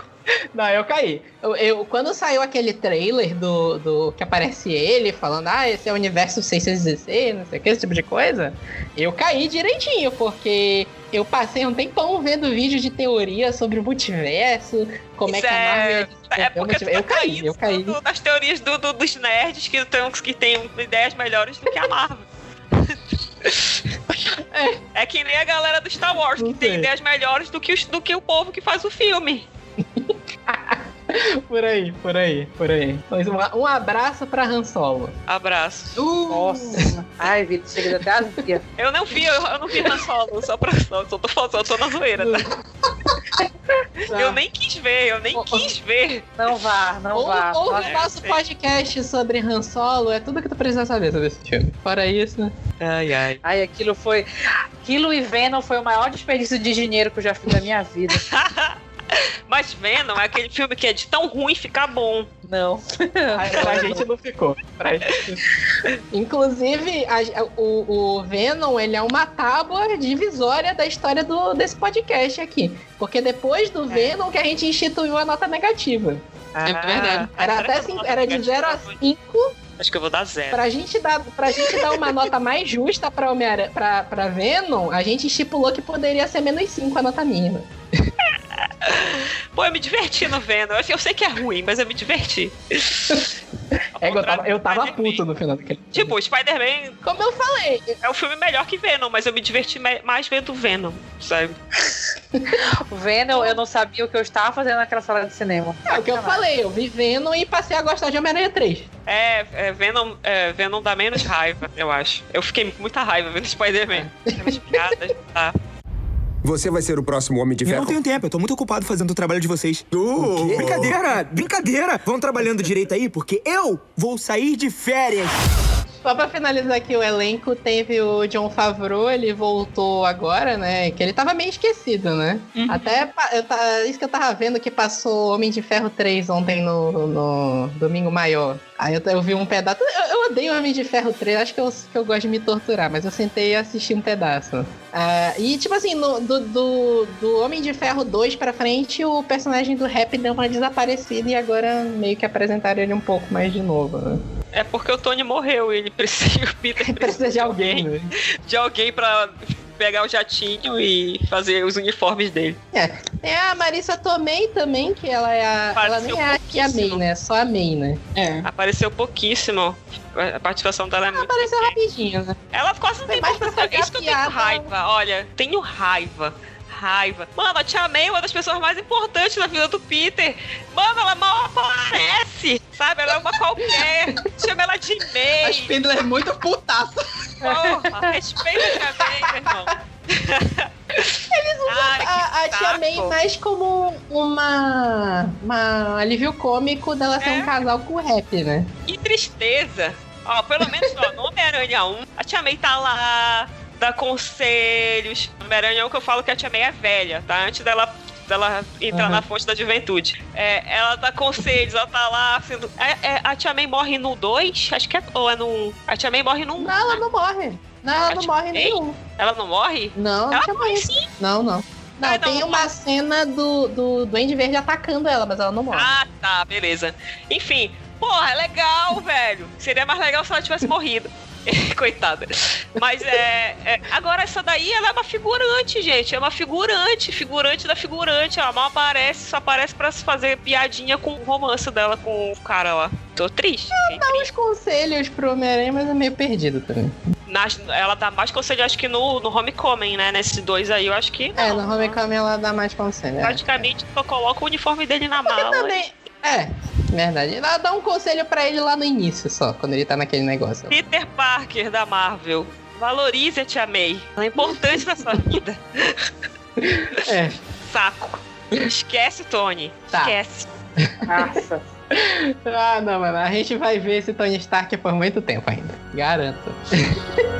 Não, eu caí. Eu, eu- quando saiu aquele trailer do, do que aparece ele falando, ah, esse é o universo 616, não sei o que, esse tipo de coisa, eu caí direitinho, porque eu passei um tempão vendo vídeo de teoria sobre o multiverso, como é Isso que a Marvel. ia É o porque multiverso. Eu tá caí, eu caí. das teorias do, do- dos nerds que tem, que tem ideias melhores do que a Marvel. É que nem a galera do Star Wars, que tem ideias melhores do que, os, do que o povo que faz o filme. Por aí, por aí, por aí. Mas um, um abraço pra Han Solo. Abraço. Nossa. Ai, Vitor, chega até azia. Eu não vi, eu, eu não vi Han Solo, só pra. Só, só, tô, só tô na zoeira, tá? Eu nem quis ver, eu nem quis ver. Não vá, não Ou, vá. ou o nosso podcast sobre Han Solo é tudo que tu precisa saber sobre esse filme. Fora isso, Ai, ai. Ai, aquilo foi. Aquilo e Venom foi o maior desperdício de dinheiro que eu já fiz na minha vida. Mas Venom é aquele filme que é de tão ruim ficar bom. Não. Pra gente não ficou. Pra gente... Inclusive, a- o, o Venom, ele é uma tábua divisória da história do, desse podcast aqui. Porque depois do Venom que a gente instituiu a nota negativa. É verdade. Era, até cinco- vou era de negativa? 0 a 5 Acho que eu vou dar zero. Pra gente dar, pra gente dar uma nota mais justa pra, pra, pra Venom, a gente estipulou que poderia ser menos 5 a nota mínima. Pô, eu me diverti no Venom. Eu, eu sei que é ruim, mas eu me diverti. É, eu tava, eu tava puto no final daquele Tipo, o Spider-Man Como eu falei, é um filme melhor que Venom, mas eu me diverti mais vendo Venom, sabe? O Venom, eu não sabia o que eu estava fazendo naquela sala de cinema. é o que eu falei, eu vi Venom e passei a gostar de Homem-Aranha 3. É, é, Venom, é, Venom dá menos raiva, eu acho. Eu fiquei com muita raiva vendo Spider-Man. Aquelas piadas, tá? Você vai ser o próximo Homem de Eu Ferro. não tenho tempo, eu tô muito ocupado fazendo o trabalho de vocês. Uh, Brincadeira, brincadeira. Vão trabalhando direito aí, porque eu vou sair de férias. Só pra finalizar aqui o elenco, teve o John Favreau, ele voltou agora, né? Que ele tava meio esquecido, né? Até pa- eu isso que eu tava vendo que passou Homem de Ferro 3 ontem no, no Domingo Maior. Aí eu, eu vi um pedaço. Eu, eu odeio Homem de Ferro 3, acho que eu, que eu gosto de me torturar, mas eu sentei e assisti um pedaço. Ah, e tipo assim, no- do, do, do Homem de Ferro 2 pra frente, o personagem do rap deu uma desaparecida e agora meio que apresentaram ele um pouco mais de novo, né? É porque o Tony morreu e ele precisa, o Peter Precisa de alguém, né? de alguém pra pegar o jatinho e fazer os uniformes dele. Tem a Marissa Tomei também, que ela é a. ela Apareceu nem é aqui a May, pouquíssimo. né? Só a May, né? É. Apareceu pouquíssimo. A participação dela é muito. Apareceu rapidinho, né? Ela quase não tem mais pra importância. fazer É isso que eu tenho raiva. Olha, tenho raiva. Raiva. Mano, a Tia May é uma das pessoas mais importantes na vida do Peter. Mano, ela mal aparece. Sabe? Ela é uma qualquer. Chama ela de A May. Spindler é muito putaça. Porra, respeita a Tia May, meu irmão. Eles usam A, a Tia May mais como uma. uma alívio cômico dela ser É. um casal com rap, né? Que tristeza. Ó, pelo menos ó, no Homem-Aranha 1, a Tia May tá lá, dá conselhos. No Homem-Aranha 1 que eu falo que a Tia May é velha, tá? Antes dela, dela entrar Uhum. na fonte da juventude. É, ela dá conselhos, ela tá lá sendo. É, é, a Tia May morre no 2? Acho que é. Ou é no 1? A Tia May morre no 1. Não, ela não morre. Não, ela A não Tia morre May? nenhum. Ela não morre? Não, não Ela tinha morre morrido. sim. Não, não. Não, Ah, não, tem não uma morre. cena do, do Duende Verde atacando ela, mas ela não morre. Ah, tá, beleza. Enfim, porra, é legal, velho. Seria mais legal se ela tivesse morrido. Coitada. Mas é, é, Agora, essa daí, ela é uma figurante, gente. É uma figurante, figurante da figurante. Ela mal aparece, só aparece pra se fazer piadinha com o romance dela com o cara lá. Tô triste. fiquei Dá uns conselhos pro Homem-Aranha, mas é meio perdido também. Nas- ela dá mais conselho, acho que no, no Homecoming, né? Nesses dois aí, eu acho que. É, não. no Homecoming ela dá mais conselho. é. Praticamente só coloca o uniforme dele na Porque mala. também. É, verdade. Dá um conselho pra ele lá no início só, quando ele tá naquele negócio. Peter Parker da Marvel. Valorize a Tia May. Ela é importante na sua vida. É. Saco. Esquece, Tony. Tá. Esquece. Nossa. Ah, não, mano. A gente vai ver esse Tony Stark por muito tempo ainda. Garanto.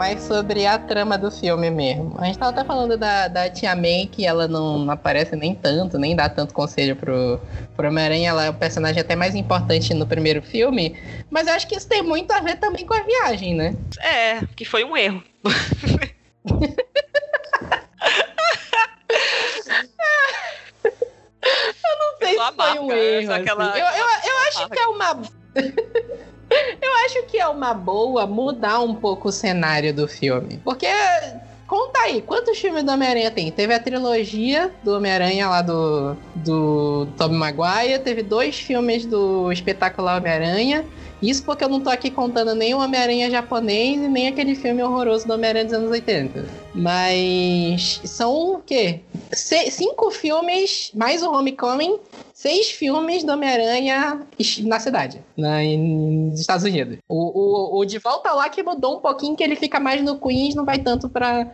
mais sobre a trama do filme mesmo. A gente tava até falando da, da Tia May, que ela não, aparece nem tanto, nem dá tanto conselho pro, pro Homem-Aranha. Ela é o personagem até mais importante no primeiro filme. Mas eu acho que isso tem muito a ver também com a viagem, né? É, que foi um erro. Não sei se foi um marca, erro. só aquela- assim. Eu, eu, eu acho que é uma. eu acho que é uma boa mudar um pouco o cenário do filme. Porque. Conta aí, quantos filmes do Homem-Aranha tem? Teve a trilogia do Homem-Aranha lá do, do Tobey Maguire, teve dois filmes do espetacular Homem-Aranha Isso porque eu não tô aqui contando nem o Homem-Aranha japonês e nem aquele filme horroroso do Homem-Aranha dos anos 80. Mas são o quê? Se- cinco filmes, mais o Homecoming, seis filmes do Homem-Aranha na cidade, na, nos Estados Unidos. O, o, o De Volta lá que mudou um pouquinho, que ele fica mais no Queens, não vai tanto pra,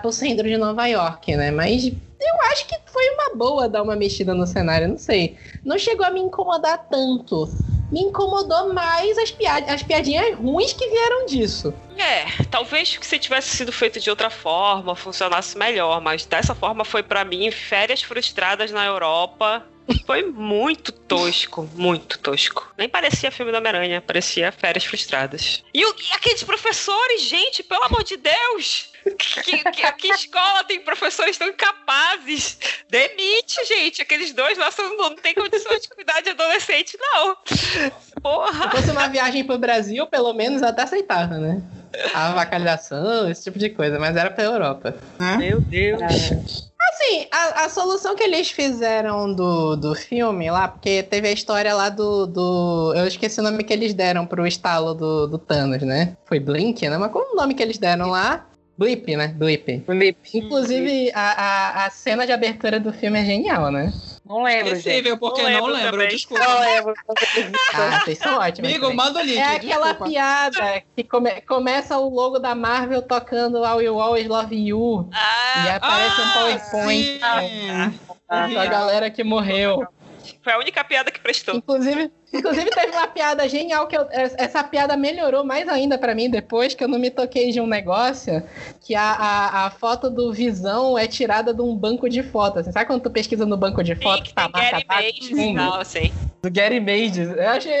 pro centro de Nova York, né? Mas eu acho que foi uma boa dar uma mexida no cenário, não sei. Não chegou a me incomodar tanto. Me incomodou mais as, piad as piadinhas ruins que vieram disso. É, talvez se tivesse sido feito de outra forma, funcionasse melhor, mas dessa forma foi pra mim férias frustradas na Europa. Foi muito tosco, muito tosco. Nem parecia filme do Homem-Aranha, parecia férias frustradas. E, o- e aqueles professores, gente, pelo amor de Deus! Que, que, que escola tem professores tão incapazes? Demite, gente. Aqueles dois lá são- não tem condições de cuidar de adolescente, não. Porra! Se fosse uma viagem pro Brasil, pelo menos até aceitava, né? A avacalhação, esse tipo de coisa, mas era pra Europa. Meu Deus. Assim, a, a solução que eles fizeram do, do filme lá, porque teve a história lá do, do. Eu esqueci o nome que eles deram pro estalo do, do Thanos, né? Foi Blink, né? Mas qual o nome que eles deram lá? Blip, né? Blip. Inclusive, a, a, a cena de abertura do filme é genial, né? Não lembro, gente. Esquecível, porque Não não lembro lembro, também. desculpa. Não lembro. Ah, vocês são ótimos. Amigo, manda o link. É aquela desculpa. piada que come- começa o logo da Marvel tocando I Will Always Love You. e Ah, aparece um Ah, PowerPoint sim. com a galera que morreu. Foi a única piada que prestou. Inclusive, inclusive teve uma piada genial que eu- essa piada melhorou mais ainda pra mim depois que eu não me toquei de um negócio que a, a, a foto do Visão é tirada de um banco de fotos. Assim, sabe quando tu pesquisa no banco de fotos que tá tem Gary Mages assim. do Gary Mages. Eu achei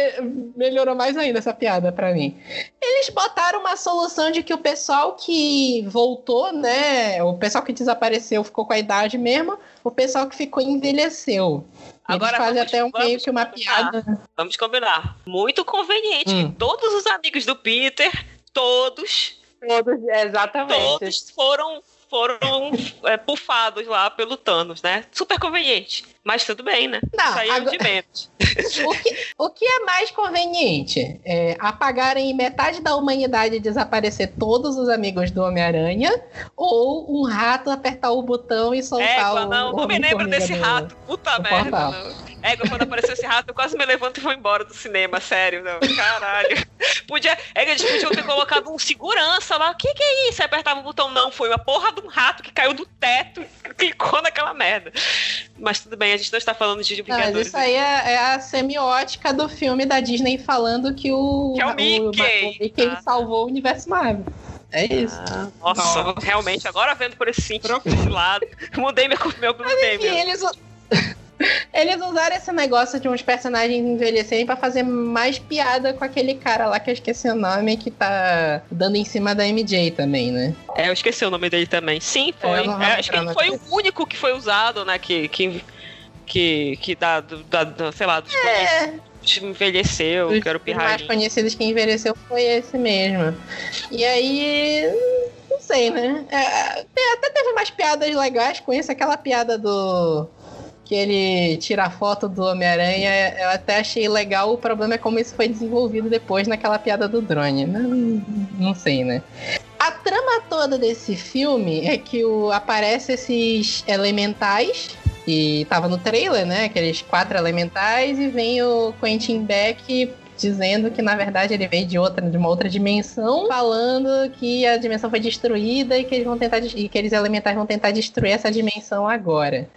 melhorou mais ainda essa piada pra mim. Eles botaram uma solução de que o pessoal que voltou, né, o pessoal que desapareceu ficou com a idade mesmo, o pessoal que ficou envelheceu. Agora vamos- até um vamos meio que uma combinar. piada. Vamos combinar. Muito conveniente Hum. que todos os amigos do Peter, todos, Todos, exatamente. todos foram foram é, pufados lá pelo Thanos, né? Super conveniente. Mas tudo bem, né? Não, Saiu agora- de menos. O que, o que é mais conveniente? É apagarem metade da humanidade e desaparecer todos os amigos do Homem-Aranha? Ou um rato apertar o botão e soltar Égua, o. não, o não me lembro desse do- rato. Puta merda. portal. Não. Égua, quando apareceu esse rato, eu quase me levanto e vou embora do cinema, sério, não. Caralho. Podia, Égua, eles podiam ter colocado um segurança lá. O que, que é isso? Aí apertava o botão, não. Foi uma porra de um rato que caiu do teto e clicou naquela merda. Mas tudo bem, a gente não está falando de Não, mas Vingadores. isso aí é, é a semiótica do filme da Disney falando que o, Que é o Mickey. o Mickey Ah. salvou o universo Marvel. É isso. Nossa, Nossa. realmente, agora vendo por esse sentido, lado, mudei meu, meu, mudei Enfim, meu. eles, eles usaram esse negócio de uns personagens envelhecerem pra fazer mais piada com aquele cara lá que eu esqueci o nome, que tá dando em cima da MJ também, né? É, eu esqueci o nome dele também. Sim, foi. não vou É, acho que ele foi mas- o único que foi usado, né? Que. que que, que dá, da, da- sei lá, dos É, envelheceu, os que era o os mais conhecidos que envelheceu foi esse mesmo. E aí, não sei, né? É, tem- até teve umas piadas legais com isso, aquela piada do. Que ele tira a foto do Homem-Aranha, eu até achei legal. O problema é como isso foi desenvolvido depois naquela piada do drone. Não, não sei, né? A trama toda desse filme é que o, aparece esses elementais e tava no trailer, né? Aqueles quatro elementais, e vem o Quentin Beck dizendo que na verdade ele veio de outra, de uma outra dimensão, falando que a dimensão foi destruída e que eles vão tentar e que aqueles elementais vão tentar destruir essa dimensão agora.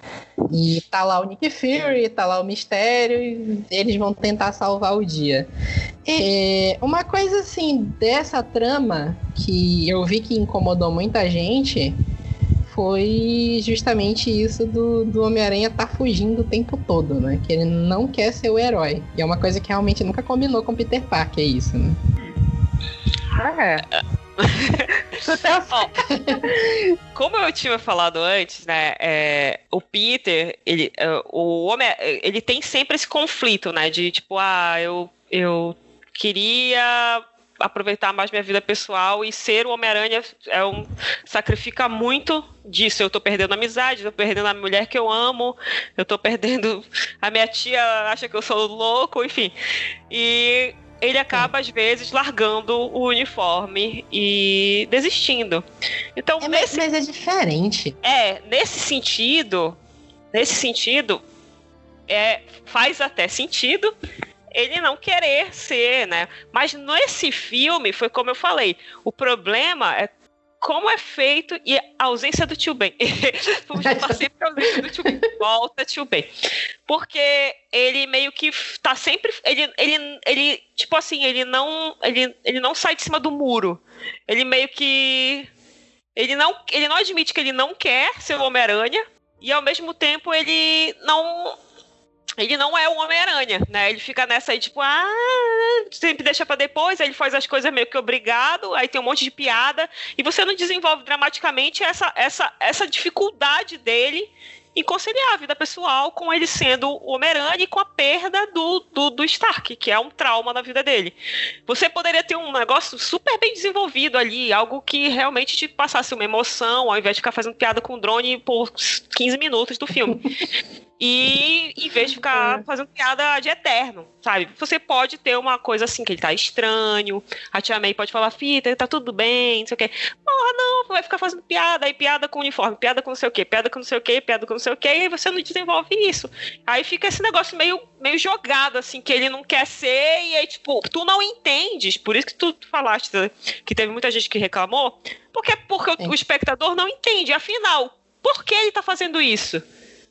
E tá lá o Nick Fury, tá lá o Mistério, e eles vão tentar salvar o dia. É, uma coisa assim dessa trama que eu vi que incomodou muita gente foi justamente isso do, do Homem-Aranha tá fugindo o tempo todo, né? Que ele não quer ser o herói. E é uma coisa que realmente nunca combinou com Peter Parker, é isso, né? É. Ó, como eu tinha falado antes, né? é, o Peter, ele, é, o homem, ele tem sempre esse conflito, né? De tipo, ah, eu, eu queria aproveitar mais minha vida pessoal e ser o Homem-Aranha é um sacrifica muito disso. Eu tô perdendo a amizade, tô perdendo a mulher que eu amo, eu tô perdendo a minha tia acha que eu sou louco, enfim. E ele acaba às vezes largando o uniforme e desistindo. Então, É, mas, nesse mas é diferente. é, nesse sentido, nesse sentido, é, faz até sentido ele não querer ser, né? Mas nesse filme, foi como eu falei, o problema é como é feito e a ausência do tio Ben. Vamos sempre a ausência do tio Ben. Volta tio Ben. Porque ele meio que tá sempre. Ele, ele, ele tipo assim, ele não, ele, ele não sai de cima do muro. Ele meio que. Ele não, ele não admite que ele não quer ser o Homem-Aranha. E ao mesmo tempo ele não. Ele não é o Homem-Aranha, né? Ele fica nessa aí, tipo, ah, sempre deixa pra depois, aí ele faz as coisas meio que obrigado, aí tem um monte de piada, e você não desenvolve dramaticamente essa, essa, essa dificuldade dele em conciliar a vida pessoal com ele sendo o Homem-Aranha e com a perda do, do, do Stark, que é um trauma na vida dele. Você poderia ter um negócio super bem desenvolvido ali, algo que realmente te passasse uma emoção, ao invés de ficar fazendo piada com o drone por 15 minutos do filme. E em vez de ficar fazendo piada de eterno, sabe? Você pode ter uma coisa assim, que ele tá estranho, a tia May pode falar, fita, tá tudo bem, não sei o quê. Porra, não, vai ficar fazendo piada, aí piada com uniforme, piada com não sei o quê, piada com não sei o quê, piada com não sei o quê, e aí você não desenvolve isso. Aí fica esse negócio meio, meio jogado, assim, que ele não quer ser, e aí, tipo, tu não entendes, por isso que tu falaste que teve muita gente que reclamou, porque, porque o, Sim. o espectador não entende, afinal, por que ele tá fazendo isso?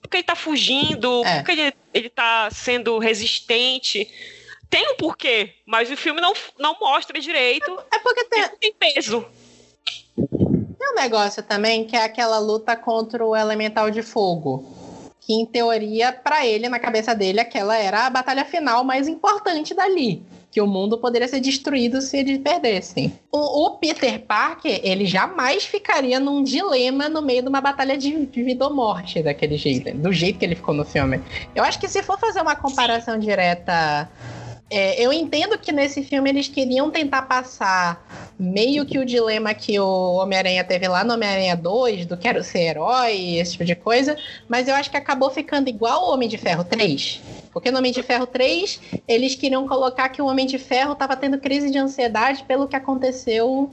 Porque ele tá fugindo, É. porque ele, ele tá sendo resistente. Tem um porquê, mas o filme não, não mostra direito É porque e tem, tem peso. tem um negócio também que é aquela luta contra o elemental de fogo. Que, em teoria, pra ele, na cabeça dele, aquela era a batalha final mais importante dali. Que o mundo poderia ser destruído se eles perdessem. O, o Peter Parker, ele jamais ficaria num dilema no meio de uma batalha de, de vida ou morte daquele jeito. Do jeito que ele ficou no filme. Eu acho que se for fazer uma comparação direta. É, eu entendo que nesse filme eles queriam tentar passar meio que o dilema que o Homem-Aranha teve lá no Homem-Aranha 2, do quero ser herói, esse tipo de coisa, mas eu acho que acabou ficando igual o Homem de Ferro 3. Porque no Homem de Ferro 3, eles queriam colocar que o Homem de Ferro estava tendo crise de ansiedade pelo que aconteceu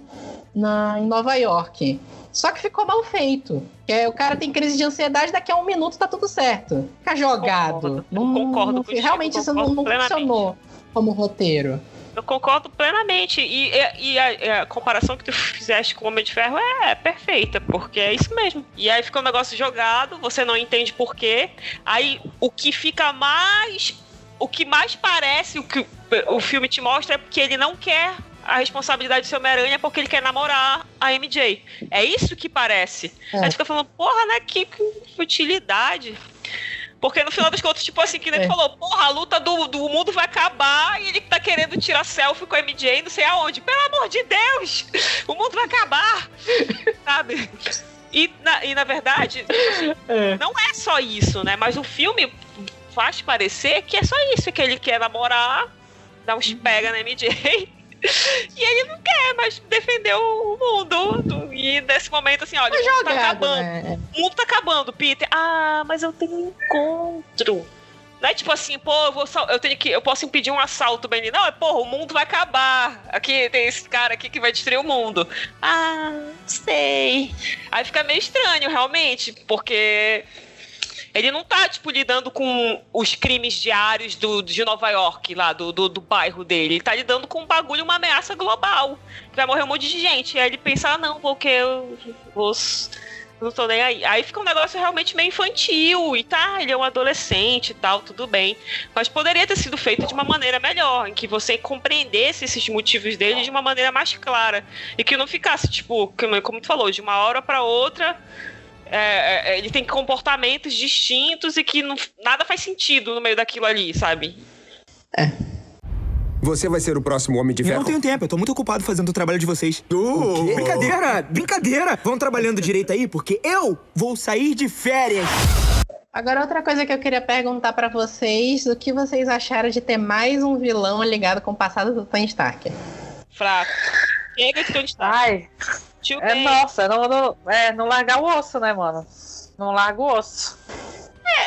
na, em Nova York. Só que ficou mal feito. Que é, o cara tem crise de ansiedade, daqui a um minuto tá tudo certo. Fica jogado. Concordo, Não- concordo não- contigo, realmente isso não, concordo não funcionou como roteiro. Eu concordo plenamente. E, e- e a, a comparação que tu fizeste com o Homem de Ferro é, perfeita, porque é isso mesmo. E aí fica um negócio jogado, você não entende por quê. Aí o que fica mais. O que mais parece, o que o- filme te mostra é que ele não quer a responsabilidade do seu Homem-Aranha porque ele quer namorar a MJ. É isso que parece. É. Aí tu fica falando, porra, né? Que, que futilidade. Porque no final das contas, tipo assim, que nem É. falou, porra, a luta do, do mundo vai acabar e ele tá querendo tirar selfie com a MJ não sei aonde. Pelo amor de Deus! O mundo vai acabar! Sabe? E na, e na verdade, assim, não é só isso, né? Mas o filme faz parecer que é só isso, que ele quer namorar, dar uns pega na MJ. E ele não quer mais defender o mundo. E nesse momento, assim, olha, o mundo tá acabando. né? O mundo tá acabando, Peter. Ah, mas eu tenho um encontro. Não é tipo assim, pô, eu, vou eu tenho que. Eu posso impedir um assalto, Benny. Não, é porra, o mundo vai acabar. Aqui tem esse cara aqui que vai destruir o mundo. Ah, sei. Aí fica meio estranho, realmente, porque ele não tá, tipo, lidando com os crimes diários do, de Nova York, lá, do, do, do bairro dele. Ele tá lidando com um bagulho, uma ameaça global. Vai morrer um monte de gente. Aí ele pensa, ah, não, porque eu vou. Não tô nem aí. Aí fica um negócio realmente meio infantil. E tá, ele é um adolescente e tal, tudo bem. Mas poderia ter sido feito de uma maneira melhor, em que você compreendesse esses motivos dele de uma maneira mais clara. E que não ficasse, tipo, como tu falou, de uma hora pra outra. É, é, ele tem comportamentos distintos e que não- nada faz sentido no meio daquilo ali, sabe? Você vai ser o próximo Homem de Eu Ferro. não tenho tempo, eu tô muito ocupado fazendo o trabalho de vocês. O quê? Brincadeira, brincadeira. Vão trabalhando direito aí, porque eu vou sair de férias. Agora, outra coisa que eu queria perguntar pra vocês: o que vocês acharam de ter mais um vilão ligado com o passado do Tony Stark? Fraco. Chega de Tony Stark. Ai, Tio é nossa, não, não, é, não largar o osso, né, mano? Não larga o osso.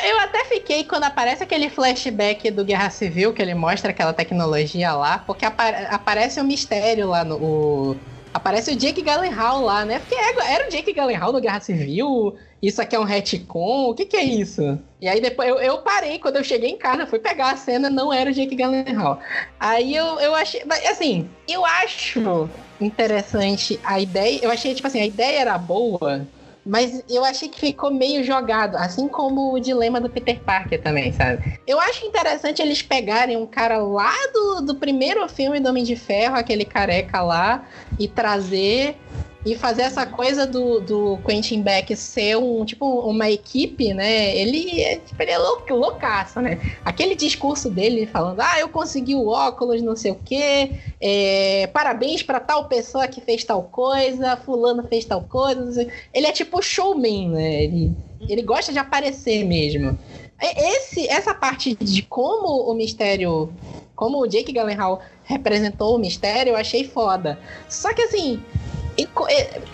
eu até fiquei quando aparece aquele flashback do Guerra Civil, que ele mostra aquela tecnologia lá, porque apa- aparece um mistério lá no. o- aparece o Jake Gyllenhaal lá, né? Porque é- era o Jake Gyllenhaal no Guerra Civil? Isso aqui é um retcon? O que, que é isso? E aí depois eu, eu parei, quando eu cheguei em casa, fui pegar a cena, não era o Jake Gyllenhaal. Aí eu, eu achei. mas, Assim, eu acho interessante a ideia. Eu achei, tipo assim, a ideia era boa, mas eu achei que ficou meio jogado, assim como o dilema do Peter Parker também, sabe? Eu acho interessante eles pegarem um cara lá do, do primeiro filme do Homem de Ferro, aquele careca lá, e trazer. E fazer essa coisa do, do Quentin Beck ser um, tipo, uma equipe, né? Ele é, tipo, ele é louco, loucaço, né? Aquele discurso dele falando, ah, eu consegui o óculos, não sei o quê, é, parabéns pra tal pessoa que fez tal coisa, fulano fez tal coisa. Ele é tipo showman, né? Ele, ele gosta de aparecer mesmo. Esse, essa parte de como o mistério, como o Jake Gyllenhaal representou o mistério, eu achei foda. Só que assim, e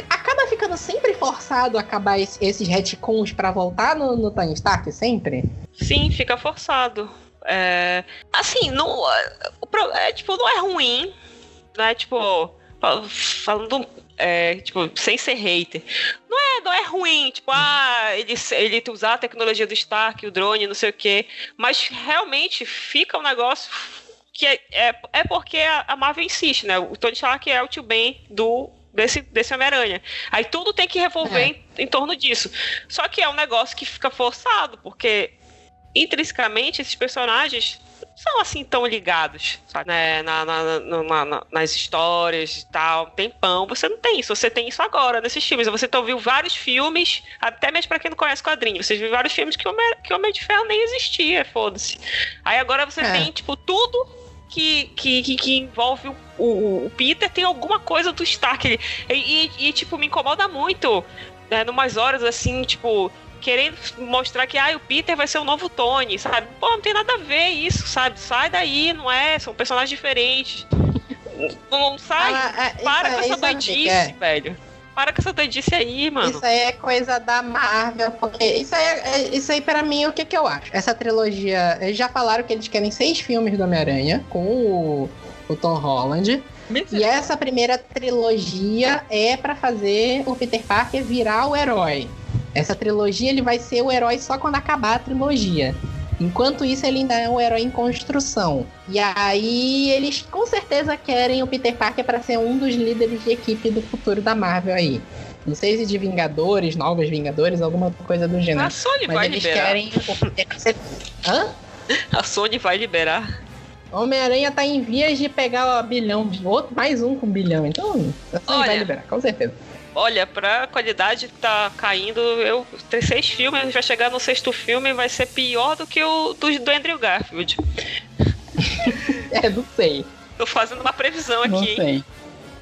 acaba ficando sempre forçado acabar esse- esses retcons pra voltar no, no Tony Stark, sempre. Sim, fica forçado. É, assim, não, é, tipo, não é ruim, né? Tipo, fal- falando, é, tipo, sem ser hater. Não é, não é ruim, tipo, ah, ele, ele usar a tecnologia do Stark, o drone, não sei o quê. Mas realmente fica um negócio que é, é, é porque a Marvel insiste, né? O Tony Stark é o tio Ben do desse, desse Homem-Aranha. Aí tudo tem que revolver É. em, em torno disso. Só que é um negócio que fica forçado, porque intrinsecamente esses personagens são assim tão ligados, sabe? Né? Na, na- na- na- na- nas histórias e tal, tem pão. Você não tem isso, você tem isso agora nesses filmes. Você tá ouviu vários filmes, até mesmo pra quem não conhece quadrinhos, você viu vários filmes que o Homem, que o Homem de Ferro nem existia, foda-se. Aí agora você É. tem, tipo, tudo que, que, que, que envolve o, o- o Peter tem alguma coisa do Stark. Ele- E, e- e, tipo, me incomoda muito, né, numas horas assim, tipo, querendo mostrar que ah, o Peter vai ser o novo Tony, sabe? Pô, não tem nada a ver isso, sabe? Sai daí, não é? São personagens diferentes. Não, não sai. Ah, é, Para isso com essa doidice, é? velho. Para com essa doidice aí, mano. Isso aí é coisa da Marvel, porque isso aí, é- isso aí para mim, o que que eu acho? Essa trilogia, eles já falaram que eles querem seis filmes do Homem-Aranha com o, o Tom Holland. E essa primeira trilogia é pra fazer o Peter Parker virar o herói. Essa trilogia ele vai ser o herói só quando acabar a trilogia. Enquanto isso, ele ainda é um herói em construção. E aí, eles com certeza querem o Peter Parker para ser um dos líderes de equipe do futuro da Marvel aí. Não sei se de Vingadores, Novos Vingadores, alguma coisa do gênero. A Sony Mas vai eles liberar. querem. Hã? A Sony vai liberar. Homem-Aranha tá em vias de pegar o bilhão, outro, mais um com bilhão. Então, a Sony Olha. vai liberar, com certeza. Olha, pra qualidade que tá caindo, eu tem seis filmes, vai chegar no sexto filme vai ser pior do que o do, do Andrew Garfield. É, não sei. Tô fazendo uma previsão Não aqui, hein?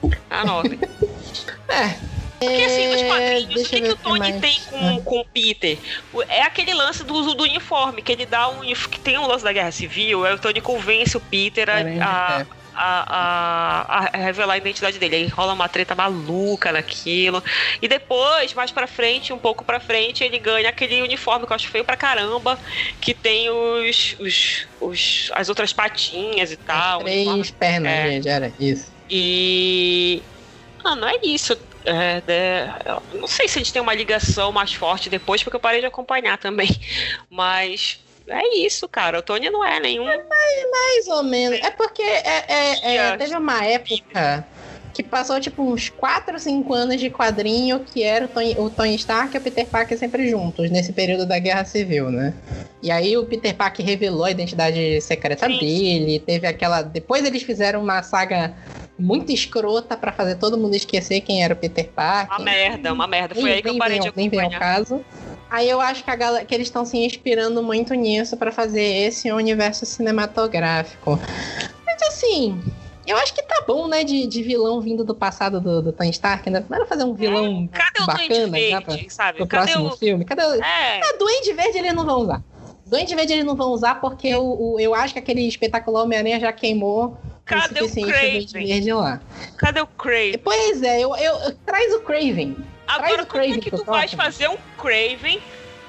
sei. Anotem. É. Porque assim, nos É, quadrinhos, o que, que o Tony mais. tem com, com o Peter? É aquele lance do uso do uniforme, que ele dá um. que tem um lance da Guerra Civil, aí o Tony convence o Peter a, a, Ferro. A, a- a revelar a identidade dele. Aí rola uma treta maluca naquilo. E depois, mais pra frente, um pouco pra frente, ele ganha aquele uniforme que eu acho feio pra caramba, que tem os. os, os as outras patinhas e tal. Três uniforme pernas, É. gente, era isso. e. Ah, não é isso. É, é, eu não sei se a gente tem uma ligação mais forte depois, porque eu parei de acompanhar também. Mas é isso, cara. O Tony não é nenhum. Mais ou menos. É porque é, é- é, teve uma época que passou tipo uns 4 ou 5 anos de quadrinho que era o Tony, o Tony Stark e o Peter Parker sempre juntos, nesse período da Guerra Civil, né? E aí o Peter Parker revelou a identidade secreta Sim. dele, teve aquela. Depois eles fizeram uma saga muito escrota pra fazer todo mundo esquecer quem era o Peter Parker. Uma merda, uma merda. Foi Nem- aí que eu parei vem de ao- Nem vem ao acompanhar. caso. Aí eu acho que, a galera, que eles estão se inspirando muito nisso pra fazer esse universo cinematográfico. Mas assim, eu acho que tá bom, né, de, de vilão vindo do passado do, do Tony Stark, né? Primeiro fazer um vilão Cadê o bacana Duende já pra, Verde, sabe? pro Cadê próximo o. filme. Cadê o... É, Ah, Duende Verde eles não vão usar. Duende Verde eles não vão usar porque o, o- eu acho que aquele espetacular Homem-Aranha já queimou Cadê o o Craven? Verde lá. cadê o Craven? Pois é, eu, eu, eu- traz o Craven. Agora, o como é que tu vais próximo. fazer um Craven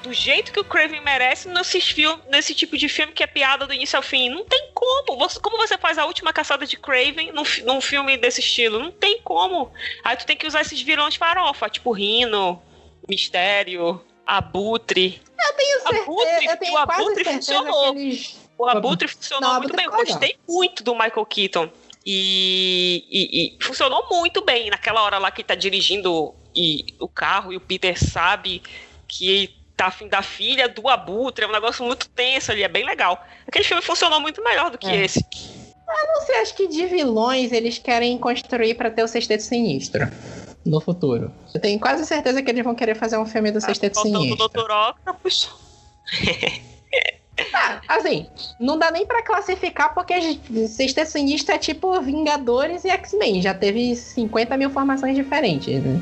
do jeito que o Craven merece nesses filme, nesse tipo de filme que é piada do início ao fim. Não tem como. Você, como você faz a última caçada de Craven num, num filme desse estilo? Não tem como. Aí tu tem que usar esses vilões farofa, tipo Rino, Mistério, Abutre. Eu tenho certeza, Abutre, eu tenho o Abutre funcionou. eles... O Abutre funcionou Não, muito Abutre bem. Eu gostei muito do Michael Keaton. E, e- e funcionou muito bem. Naquela hora lá que tá dirigindo e, o carro e o Peter sabe que ele tá afim da filha do Abutre. É um negócio muito tenso ali, é bem legal. Aquele filme funcionou muito melhor do que É. esse. Não sei, acho que de vilões eles querem construir pra ter o Sexteto Sinistro no futuro. Eu tenho quase certeza que eles vão querer fazer um filme do Sexteto Faltando o Sinistro. Dr. Octopus. Ah, assim, não dá nem pra classificar porque Sexteto Sinistro é tipo Vingadores e X-Men. Já teve 50 mil formações diferentes, né?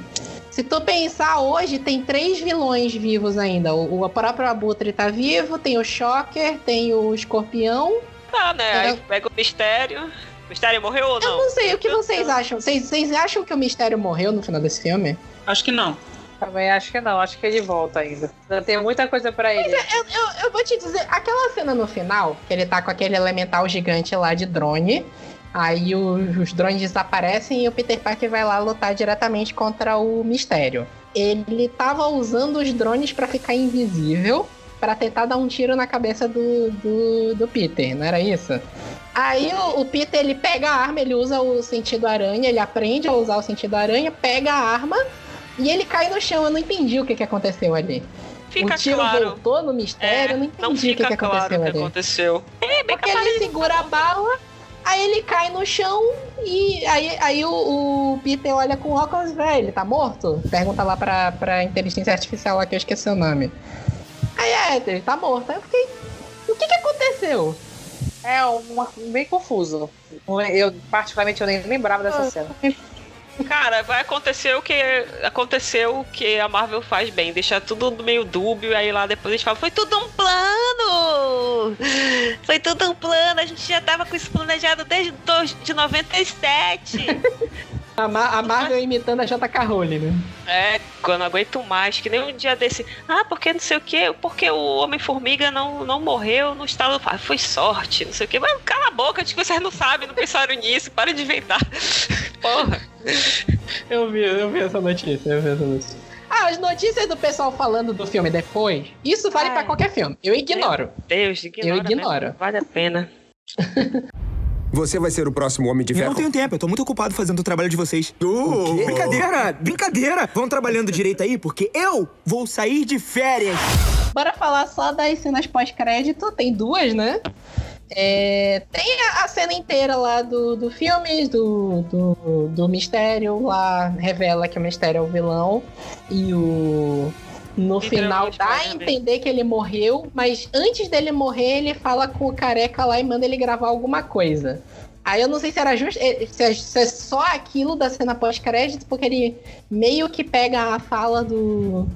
Se tu pensar hoje, tem três vilões vivos ainda. O, o próprio Abutre tá vivo, tem o Shocker, tem o Escorpião. Tá, né? É. Aí pega o Mistério. O Mistério morreu ou Eu não? não sei, o que vocês acham? Vocês, vocês acham que o Mistério morreu no final desse filme? Acho que não. Também acho que não, acho que ele volta ainda. Ainda tem muita coisa pra ele. Eu, eu vou te dizer, aquela cena no final, que ele tá com aquele elemental gigante lá de drone. Aí o- os drones desaparecem e o Peter Parker vai lá lutar diretamente contra o Mistério. Ele tava usando os drones pra ficar invisível, pra tentar dar um tiro na cabeça do, do, do Peter, não era isso? Aí o, o Peter ele pega a arma, ele usa o sentido aranha, ele aprende a usar o sentido aranha, pega a arma e ele cai no chão. Eu não entendi o que, que aconteceu ali Fica o tiro claro. voltou no mistério, É, eu não entendi não o que, que claro aconteceu que ali. aconteceu. É, bem Porque ele segura a bala, aí ele cai no chão e aí, aí o, o Peter olha com óculos, velho, ele tá morto? Pergunta lá pra, pra inteligência artificial lá que eu esqueci o nome. Aí é, ele tá morto. Aí eu fiquei. O que que aconteceu? É uma, bem confuso. Eu, particularmente, eu nem lembrava dessa Ah. cena. Cara, vai acontecer o que aconteceu o que a Marvel faz bem, deixar tudo meio dúbio, aí lá depois eles falam, foi tudo um plano! Foi tudo um plano, a gente já tava com isso planejado desde de 97. A, Ma- a Marvel imitando a JK Rowling, né? é, eu não aguento mais, que nem um dia desse, ah, porque não sei o que, porque o Homem-Formiga não, não morreu no estado, ah, foi sorte, não sei o que, mas cala a boca, acho que vocês não sabem, não pensaram nisso, para de inventar. Porra. Eu vi, eu vi essa notícia, eu vi essa notícia. Ah, as notícias do pessoal falando do filme depois, isso vale pra qualquer filme. Eu ignoro. Deus, ignora Eu ignoro. mesmo, Vale a pena. Você vai ser o próximo Homem de Eu Ferro. não tenho tempo, eu tô muito ocupado fazendo o trabalho de vocês. Oh. Brincadeira, brincadeira. Vão trabalhando direito aí, porque eu vou sair de férias. Bora falar só das cenas pós-crédito. Tem duas, né? É, tem a, a cena inteira lá do, do filme, do, do, do mistério. Lá revela que o mistério é o vilão. E o. No final dá a entender que ele morreu, mas antes dele morrer, ele fala com o careca lá e manda ele gravar alguma coisa. Aí eu não sei se era justo, eh, se é, se é só aquilo da cena pós-crédito, porque ele meio que pega a fala do,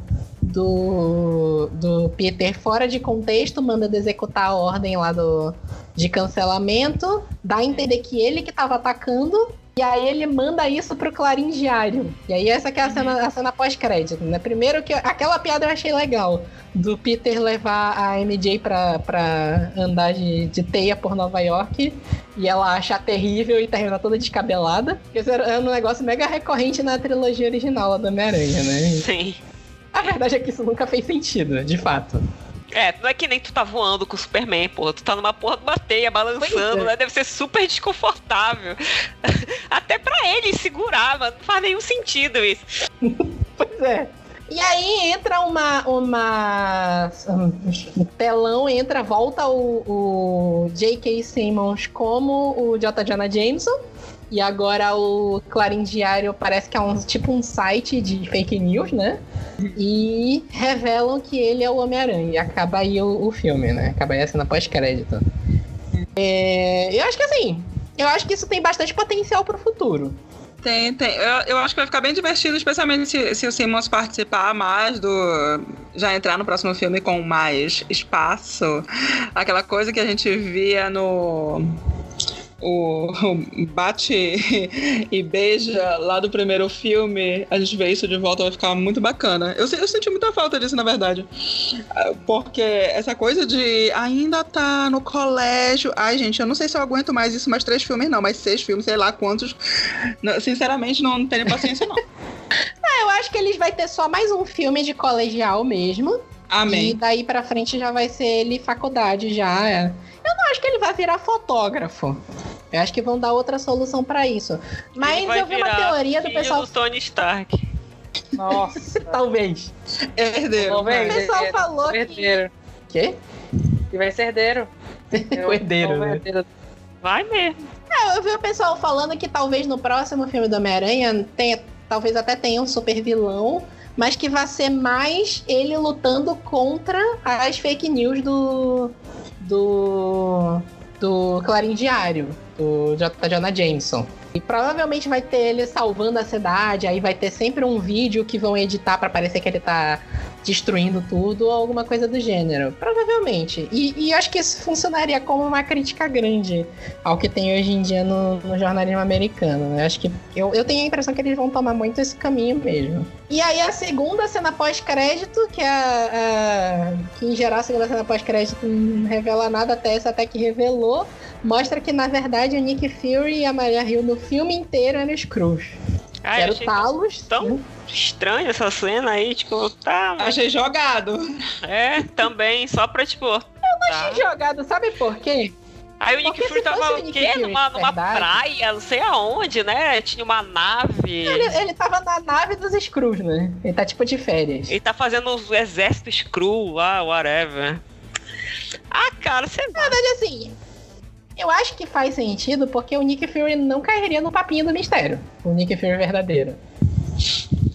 do, do Peter fora de contexto, manda ele executar a ordem lá do, de cancelamento, dá a entender que ele que tava atacando, e aí ele manda isso pro Clarim Diário. E aí essa que é a cena, a cena pós-crédito, né? Primeiro que aquela piada eu achei legal, do Peter levar a MJ pra, pra andar de, de teia por Nova York, e ela achar terrível e terminar toda descabelada. Porque isso era- um negócio mega recorrente na trilogia original lá do Homem-Aranha, né? Sim. A verdade é que isso nunca fez sentido, de fato. É, não é que nem tu tá voando com o Superman, porra. Tu tá numa porra de uma teia balançando, é. né? Deve ser super desconfortável. Até pra ele segurar, mano. Não faz nenhum sentido isso. Pois é. E aí entra uma. uma um telão, entra, volta o, o J.K. Simmons como o J. Jonah Jameson. E agora o Clarim Diário parece que é um tipo um site de fake news, né? E revelam que ele é o Homem-Aranha. E acaba aí o, o filme, né? Acaba aí a cena pós-crédito. É, eu acho que assim. Eu acho que isso tem bastante potencial pro futuro. Tem, tem. Eu, eu acho que vai ficar bem divertido, especialmente se, se o Simmons participar mais do. Já entrar no próximo filme com mais espaço. Aquela coisa que a gente via no. O, o bate e beija lá do primeiro filme, a gente vê isso de volta, vai ficar muito bacana. Eu, eu senti muita falta disso, na verdade. Ah, Porque essa coisa de ainda tá no colégio. Ai, gente, eu não sei se eu aguento mais isso, mais três filmes, não, mas seis filmes, sei lá quantos. Sinceramente, não tenho paciência, não. Eu acho que eles vai ter só mais um filme de colegial mesmo. E Amém. daí pra frente já vai ser ele faculdade já. é. Eu não acho que ele vai virar fotógrafo. Eu acho que vão dar outra solução pra isso. Mas Ele vai eu vi uma teoria do pessoal. do Tony Stark. Nossa. Talvez. Herdeiro. Ver. O pessoal falou que. Herdeiro. Quê? E vai ser herdeiro. O herdeiro, Eu- né? herdeiro. Vai mesmo. É, eu vi o pessoal falando que talvez no próximo filme do Homem-Aranha tenha. Talvez até tenha um super vilão. Mas que vai ser mais ele lutando contra as fake news do. Do. Do Clarim Diário, do J. Jonah Jameson. E provavelmente vai ter ele salvando a cidade, aí vai ter sempre um vídeo que vão editar pra parecer que ele tá destruindo tudo ou alguma coisa do gênero. Provavelmente. E, e acho que isso funcionaria como uma crítica grande ao que tem hoje em dia no, no jornalismo americano. né? Acho que eu, eu tenho a impressão que eles vão tomar muito esse caminho mesmo. E aí a segunda cena pós-crédito, que é a, a- que em geral a segunda cena pós-crédito não revela nada até essa até que revelou, mostra que na verdade o Nick Fury e a Maria Hill no filme inteiro eram Screws. Ah, eu Era o achei Talos. tão estranha essa cena aí, tipo, tá, mas Achei jogado. é, também, só pra, tipo, tá. Jogado, sabe por quê? Aí o Nick Fury tava o quê? Numa, numa verdade. praia, não sei aonde, né? Tinha uma nave. Ele, ele tava na nave dos Screws, né? Ele tá tipo de férias. Ele tá fazendo os exércitos Screw lá, whatever. Ah, cara, você vai. verdade, assim, eu acho que faz sentido porque o Nick Fury não cairia no papinho do mistério. O Nick Fury verdadeiro.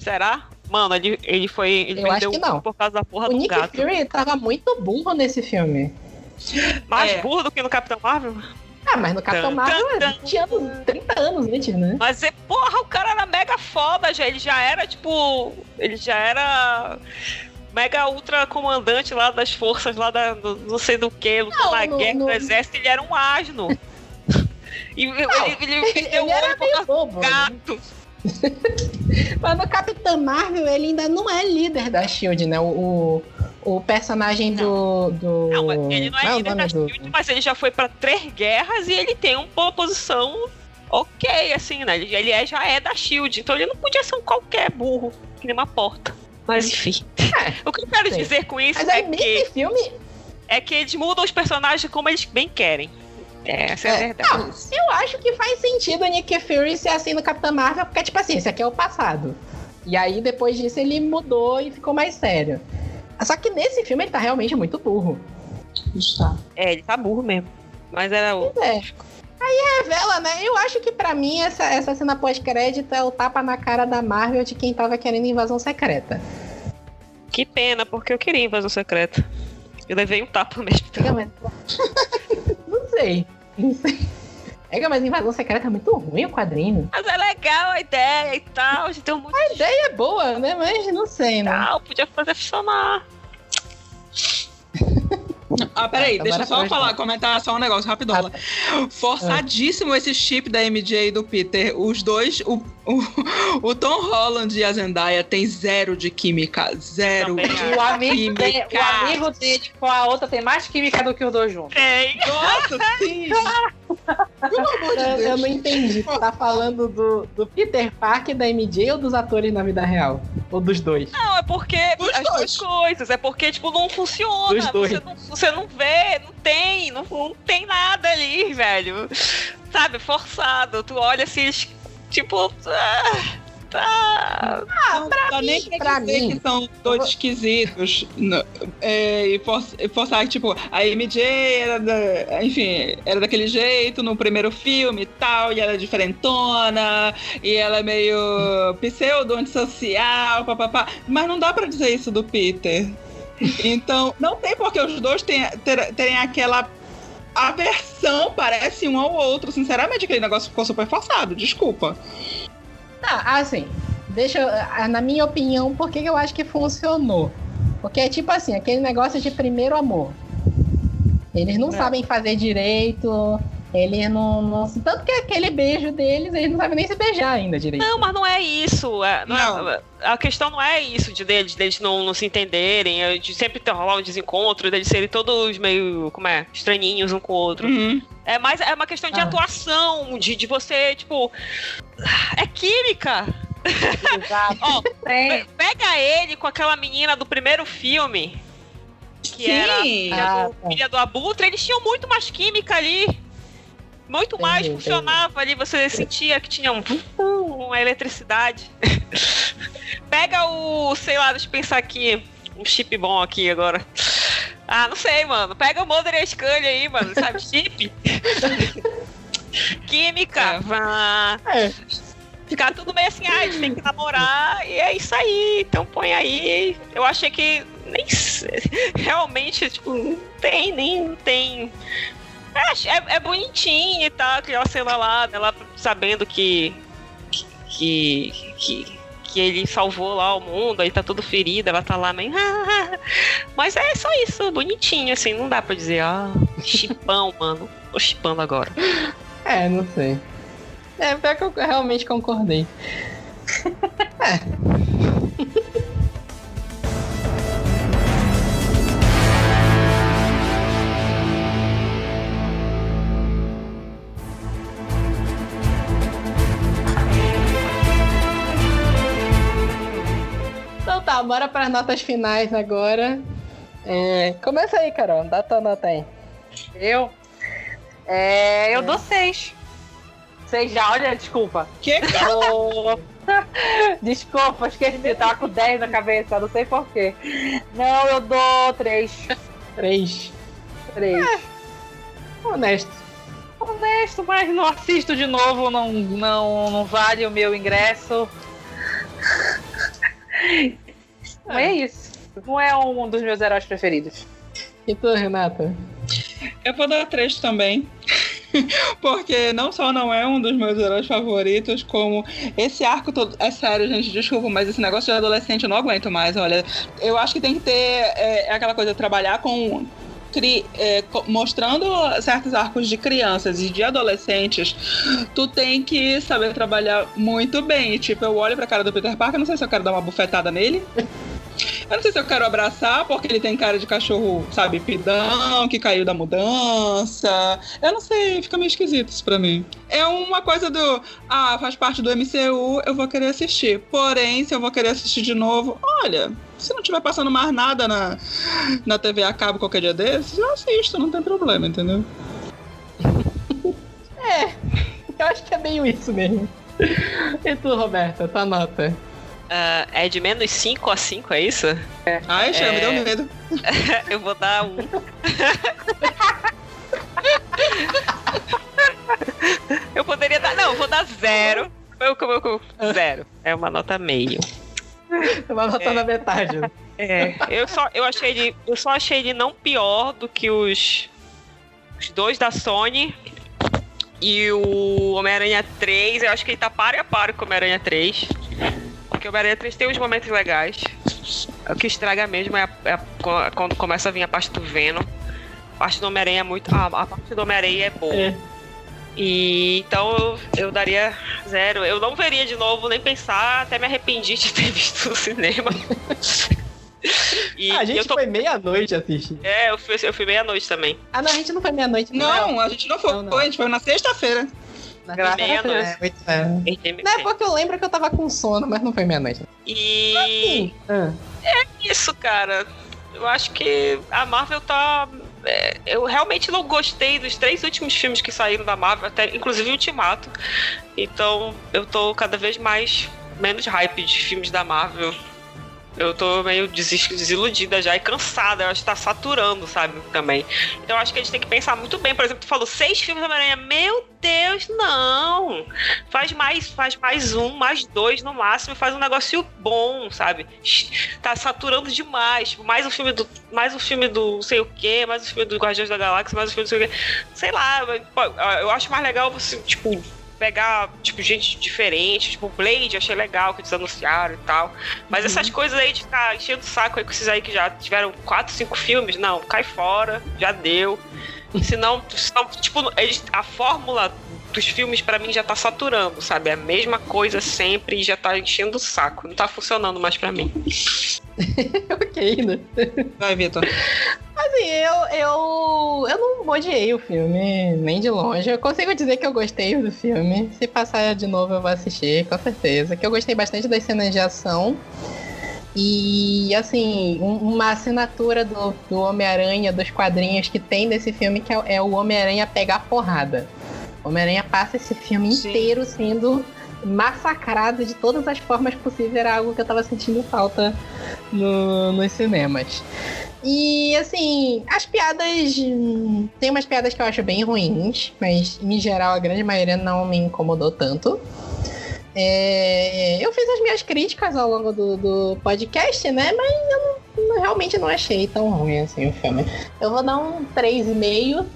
Será? Mano, ele, ele foi. Ele Eu acho perdeu que não. por causa da porra o do Nick gato. Fury tava muito burro nesse filme. Mais É. burro do que no Capitão Marvel? Ah, mas no Capitão Marvel é 20 anos, 30 anos antes, né? Mas, é, porra, o cara era mega foda já. Ele já era, tipo. Ele já era. Mega ultra comandante lá das forças lá da. do- não sei do que, Não, na no- guerra no- do exército, ele era um asno. E ele, ele, ele perdeu o olho era por bobo. do né? gato. Mas no Capitão Marvel ele ainda não é líder da Shield, né? O, o, o personagem do. do... Não, ele não é o líder da do- Shield, mas ele já foi pra três guerras e ele tem uma posição ok, assim, né? Ele, ele é, já é da Shield, então ele não podia ser um qualquer burro, que nem uma porta. Mas enfim. o que eu quero sei. dizer com isso Mas é aí que, nesse filme, é que eles mudam os personagens como eles bem querem. Essa é, a É, verdade. não, eu acho que faz sentido o Nick Fury ser assim no Capitão Marvel, porque, tipo assim, esse aqui é o passado. E aí, depois disso, ele mudou e ficou mais sério. Só que nesse filme ele tá realmente muito burro. Está. É, ele tá burro mesmo. Mas era o. É. Aí revela, né? Eu acho que pra mim essa, essa cena pós-crédito é o tapa na cara da Marvel de quem tava querendo invasão secreta. Que pena, porque eu queria invasão secreta. Eu levei um tapa mesmo. Não sei. Não sei. Pega, mas invasão secreta é muito ruim o quadrinho. Mas é legal a ideia e tal, de ter um monte A ideia é boa, né? Mas não sei, né? tal, podia fazer funcionar. Ah, peraí, Tá, deixa eu só pra falar, comentar só um negócio rapidola. Forçadíssimo esse chip da MJ e do Peter. Os dois, o, o, o Tom Holland e a Zendaya tem zero de química. Zero Também de. O amigo, química. dele, o amigo dele com a outra tem mais química do que os dois juntos. Tem. Nossa, sim! Pelo amor de Eu, eu Deus. não entendi. Tá falando do, do Peter Parker da MJ ou dos atores na vida real? Ou dos dois? Não, é porque Dos as dois. duas coisas. É porque, tipo, não funciona. Dos dois. Você não, você não vê, não tem, não, não tem nada ali, velho. Sabe, forçado. Tu olha assim, tipo. Ah, tá. Não dá nem pra, pra dizer mim. que são dois esquisitos. É, e for- forçar que, tipo, a MJ era da, enfim, era daquele jeito no primeiro filme e tal, e ela é diferentona, e ela é meio pseudo-antissocial, papapá. Mas não dá pra dizer isso do Peter. Então, não tem porque os dois têm, ter- terem aquela aversão, parece um ao outro. Sinceramente, aquele negócio ficou super forçado, desculpa. Ah, assim, deixa eu, na minha opinião, por que que eu acho que funcionou? Porque é tipo assim, aquele negócio de primeiro amor. Eles não É. sabem fazer direito, Ele não, não. Tanto que aquele beijo deles, eles não sabem nem se beijar ainda direito. Não, mas não é isso. é- não é- Não. a questão não é isso de deles, deles não, não se entenderem, é de sempre ter rolar um desencontro, deles serem todos meio, como é, estranhinhos um com o outro. Uhum. É mais é uma questão de Ah. atuação, de, de você, tipo. É química! Exato. Ó, Tem. pe- pega ele com aquela menina do primeiro filme, que era Sim. filha, Ah, do, tá. filha do Abutre, eles tinham muito mais química ali. Muito mais Entendi, funcionava ali, você sentia que tinha um, uma eletricidade. Pega o, sei lá, deixa eu pensar aqui, um chip bom aqui agora. Ah, não sei, mano. Pega o Mulder e a Scully aí, mano, sabe? Chip. Química. É. vá. É. Ficar tudo meio assim, ah, a gente tem que namorar, e é isso aí, então põe aí. Eu achei que nem realmente, tipo, não tem, nem tem. É, é, é bonitinho e tal, aquela cena lá dela sabendo que. que. que que ele salvou lá o mundo, aí tá todo ferido, ela tá lá meio. Mas é só isso, bonitinho, assim, não dá pra dizer, ah, chipão, mano. Tô chipando agora. É, não sei. É, pior que eu realmente concordei. Então tá, bora para as notas finais agora. É, começa aí, Carol. Dá tua nota aí. Eu? É, eu dou seis. Seis já, olha, desculpa. Que? Desculpa, esqueci, tava com 10 na cabeça, não sei porquê. Não, eu dou 3. Três. 3. Honesto. Honesto, mas não assisto de novo, não, não, não vale o meu ingresso. É isso. Não é um dos meus heróis preferidos. E tu, Renata? Eu vou dar três também. Porque não só não é um dos meus heróis favoritos, como esse arco todo. É sério, gente, desculpa, mas esse negócio de adolescente eu não aguento mais. Olha, eu acho que tem que ter é, é aquela coisa, trabalhar com. cri- é, mostrando certos arcos de crianças e de adolescentes, tu tem que saber trabalhar muito bem. Tipo, eu olho pra cara do Peter Parker, não sei se eu quero dar uma bufetada nele. Eu não sei se eu quero abraçar, porque ele tem cara de cachorro, sabe, pidão, que caiu da mudança. Eu não sei, fica meio esquisito isso pra mim. É uma coisa do, ah, faz parte do MCU, eu vou querer assistir. Porém, se eu vou querer assistir de novo, olha, se não tiver passando mais nada na, na TV a cabo qualquer dia desses, eu assisto, não tem problema, entendeu? Eu acho que é meio isso mesmo. E tu, Roberta, tua nota? Ah, é de menos 5 a 5, é isso? Ai, Xia, me É. deu medo. Eu vou dar um. eu poderia dar. Não, eu vou dar zero. Eu, eu, eu, eu- zero. É uma nota meio. Uma nota É. na metade. É. Eu só, eu achei ele. Eu só achei ele não pior do que os. Os dois da Sony. E o Homem-Aranha 3, eu acho que ele tá paro a paro com o Homem-Aranha 3. Porque o Homem-Aranha 3 tem uns momentos legais. O que estraga mesmo é, a- é a- quando começa a vir a parte do Venom. A parte do Homem-Aranha é muito. A, a parte do Homem-Aranha é boa. É. E então eu, eu daria zero. Eu não veria de novo, nem pensar, até me arrependi de ter visto no cinema. E Ah, a gente eu tô. foi meia-noite assistir. É, eu fui, eu fui meia-noite também. Ah, não, a gente não foi meia-noite. Não, a gente não foi, Não, não. a gente foi na sexta-feira. Na Graças sexta-feira, a Deus. é, é eu lembro que eu tava com sono, mas não foi meia-noite. E. Ah. isso, cara. Eu acho que a Marvel tá. é, eu realmente não gostei dos três últimos filmes que saíram da Marvel, até inclusive o Ultimato. Então eu tô cada vez mais menos hype de filmes da Marvel. Eu tô meio desiludida já e cansada. Eu acho que tá saturando, sabe? Também. Então eu acho que a gente tem que pensar muito bem. Por exemplo, tu falou seis filmes da Homem-Aranha. Meu Deus, não! Faz mais, faz mais um, mais dois no máximo, e faz um negócio bom, sabe? Tá saturando demais. Tipo, mais um filme do. Mais um filme do sei o quê, mais um filme do Guardiões da Galáxia, mais um filme do sei o quê. Sei lá, eu acho mais legal você, tipo, pegar, tipo, gente diferente. Tipo, Blade, achei legal que eles anunciaram e tal. Mas essas coisas aí de ficar enchendo o saco aí com esses aí que já tiveram quatro, cinco filmes, não, cai fora, já deu. Senão, senão tipo, eles, a fórmula dos filmes pra mim já tá saturando, sabe? É a mesma coisa sempre e já tá enchendo o saco. Não tá funcionando mais pra mim. ok, né? Vai, Vitor. Assim, eu, eu, eu não odiei o filme, nem de longe. Eu consigo dizer que eu gostei do filme. Se passar de novo, eu vou assistir, com certeza. Que eu gostei bastante das cenas de ação. E, assim, um- uma assinatura do, do Homem-Aranha, dos quadrinhos que tem desse filme, que é, é o Homem-Aranha pegar porrada. Homem-Aranha passa esse filme Sim. inteiro sendo massacrado de todas as formas possíveis. Era algo que eu tava sentindo falta no- nos cinemas. E assim, as piadas. Tem umas piadas que eu acho bem ruins, mas em geral a grande maioria não me incomodou tanto. É, eu fiz as minhas críticas ao longo do, do podcast, né? Mas eu não- realmente não achei tão ruim assim o filme. Eu vou dar um 3,5.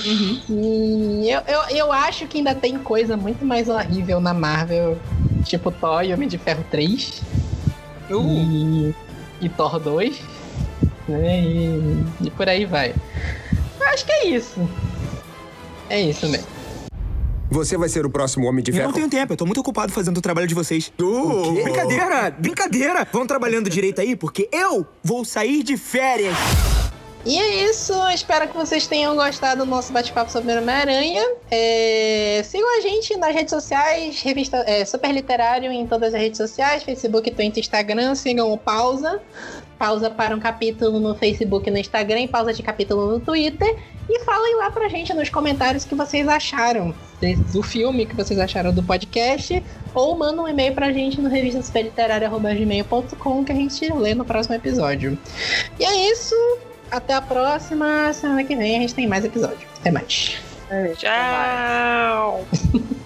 E eu, eu, eu acho que ainda tem coisa muito mais horrível na Marvel, tipo Thor e Homem de Ferro 3 e, e Thor 2, né? E, e por aí vai. Eu acho que é isso. É isso mesmo. Você vai ser o próximo Homem de Eu Ferro? não tenho tempo, eu tô muito ocupado fazendo o trabalho de vocês. O quê? Brincadeira, brincadeira. Vão trabalhando direito aí, porque eu vou sair de férias. E é isso, espero que vocês tenham gostado do nosso bate-papo sobre Homem-Aranha. É, sigam a gente nas redes sociais, revista é, Super Literário em todas as redes sociais, Facebook, Twitter, Instagram. Sigam o Pausa. Pausa para um capítulo no Facebook e no Instagram pausa de capítulo no Twitter. E falem lá pra gente nos comentários o que vocês acharam do filme, que vocês acharam do podcast. Ou manda um e-mail pra gente no revista superliterária.gmail.com que a gente lê no próximo episódio. E é isso. Até a próxima. Semana que vem a gente tem mais episódio. Até mais. Tchau!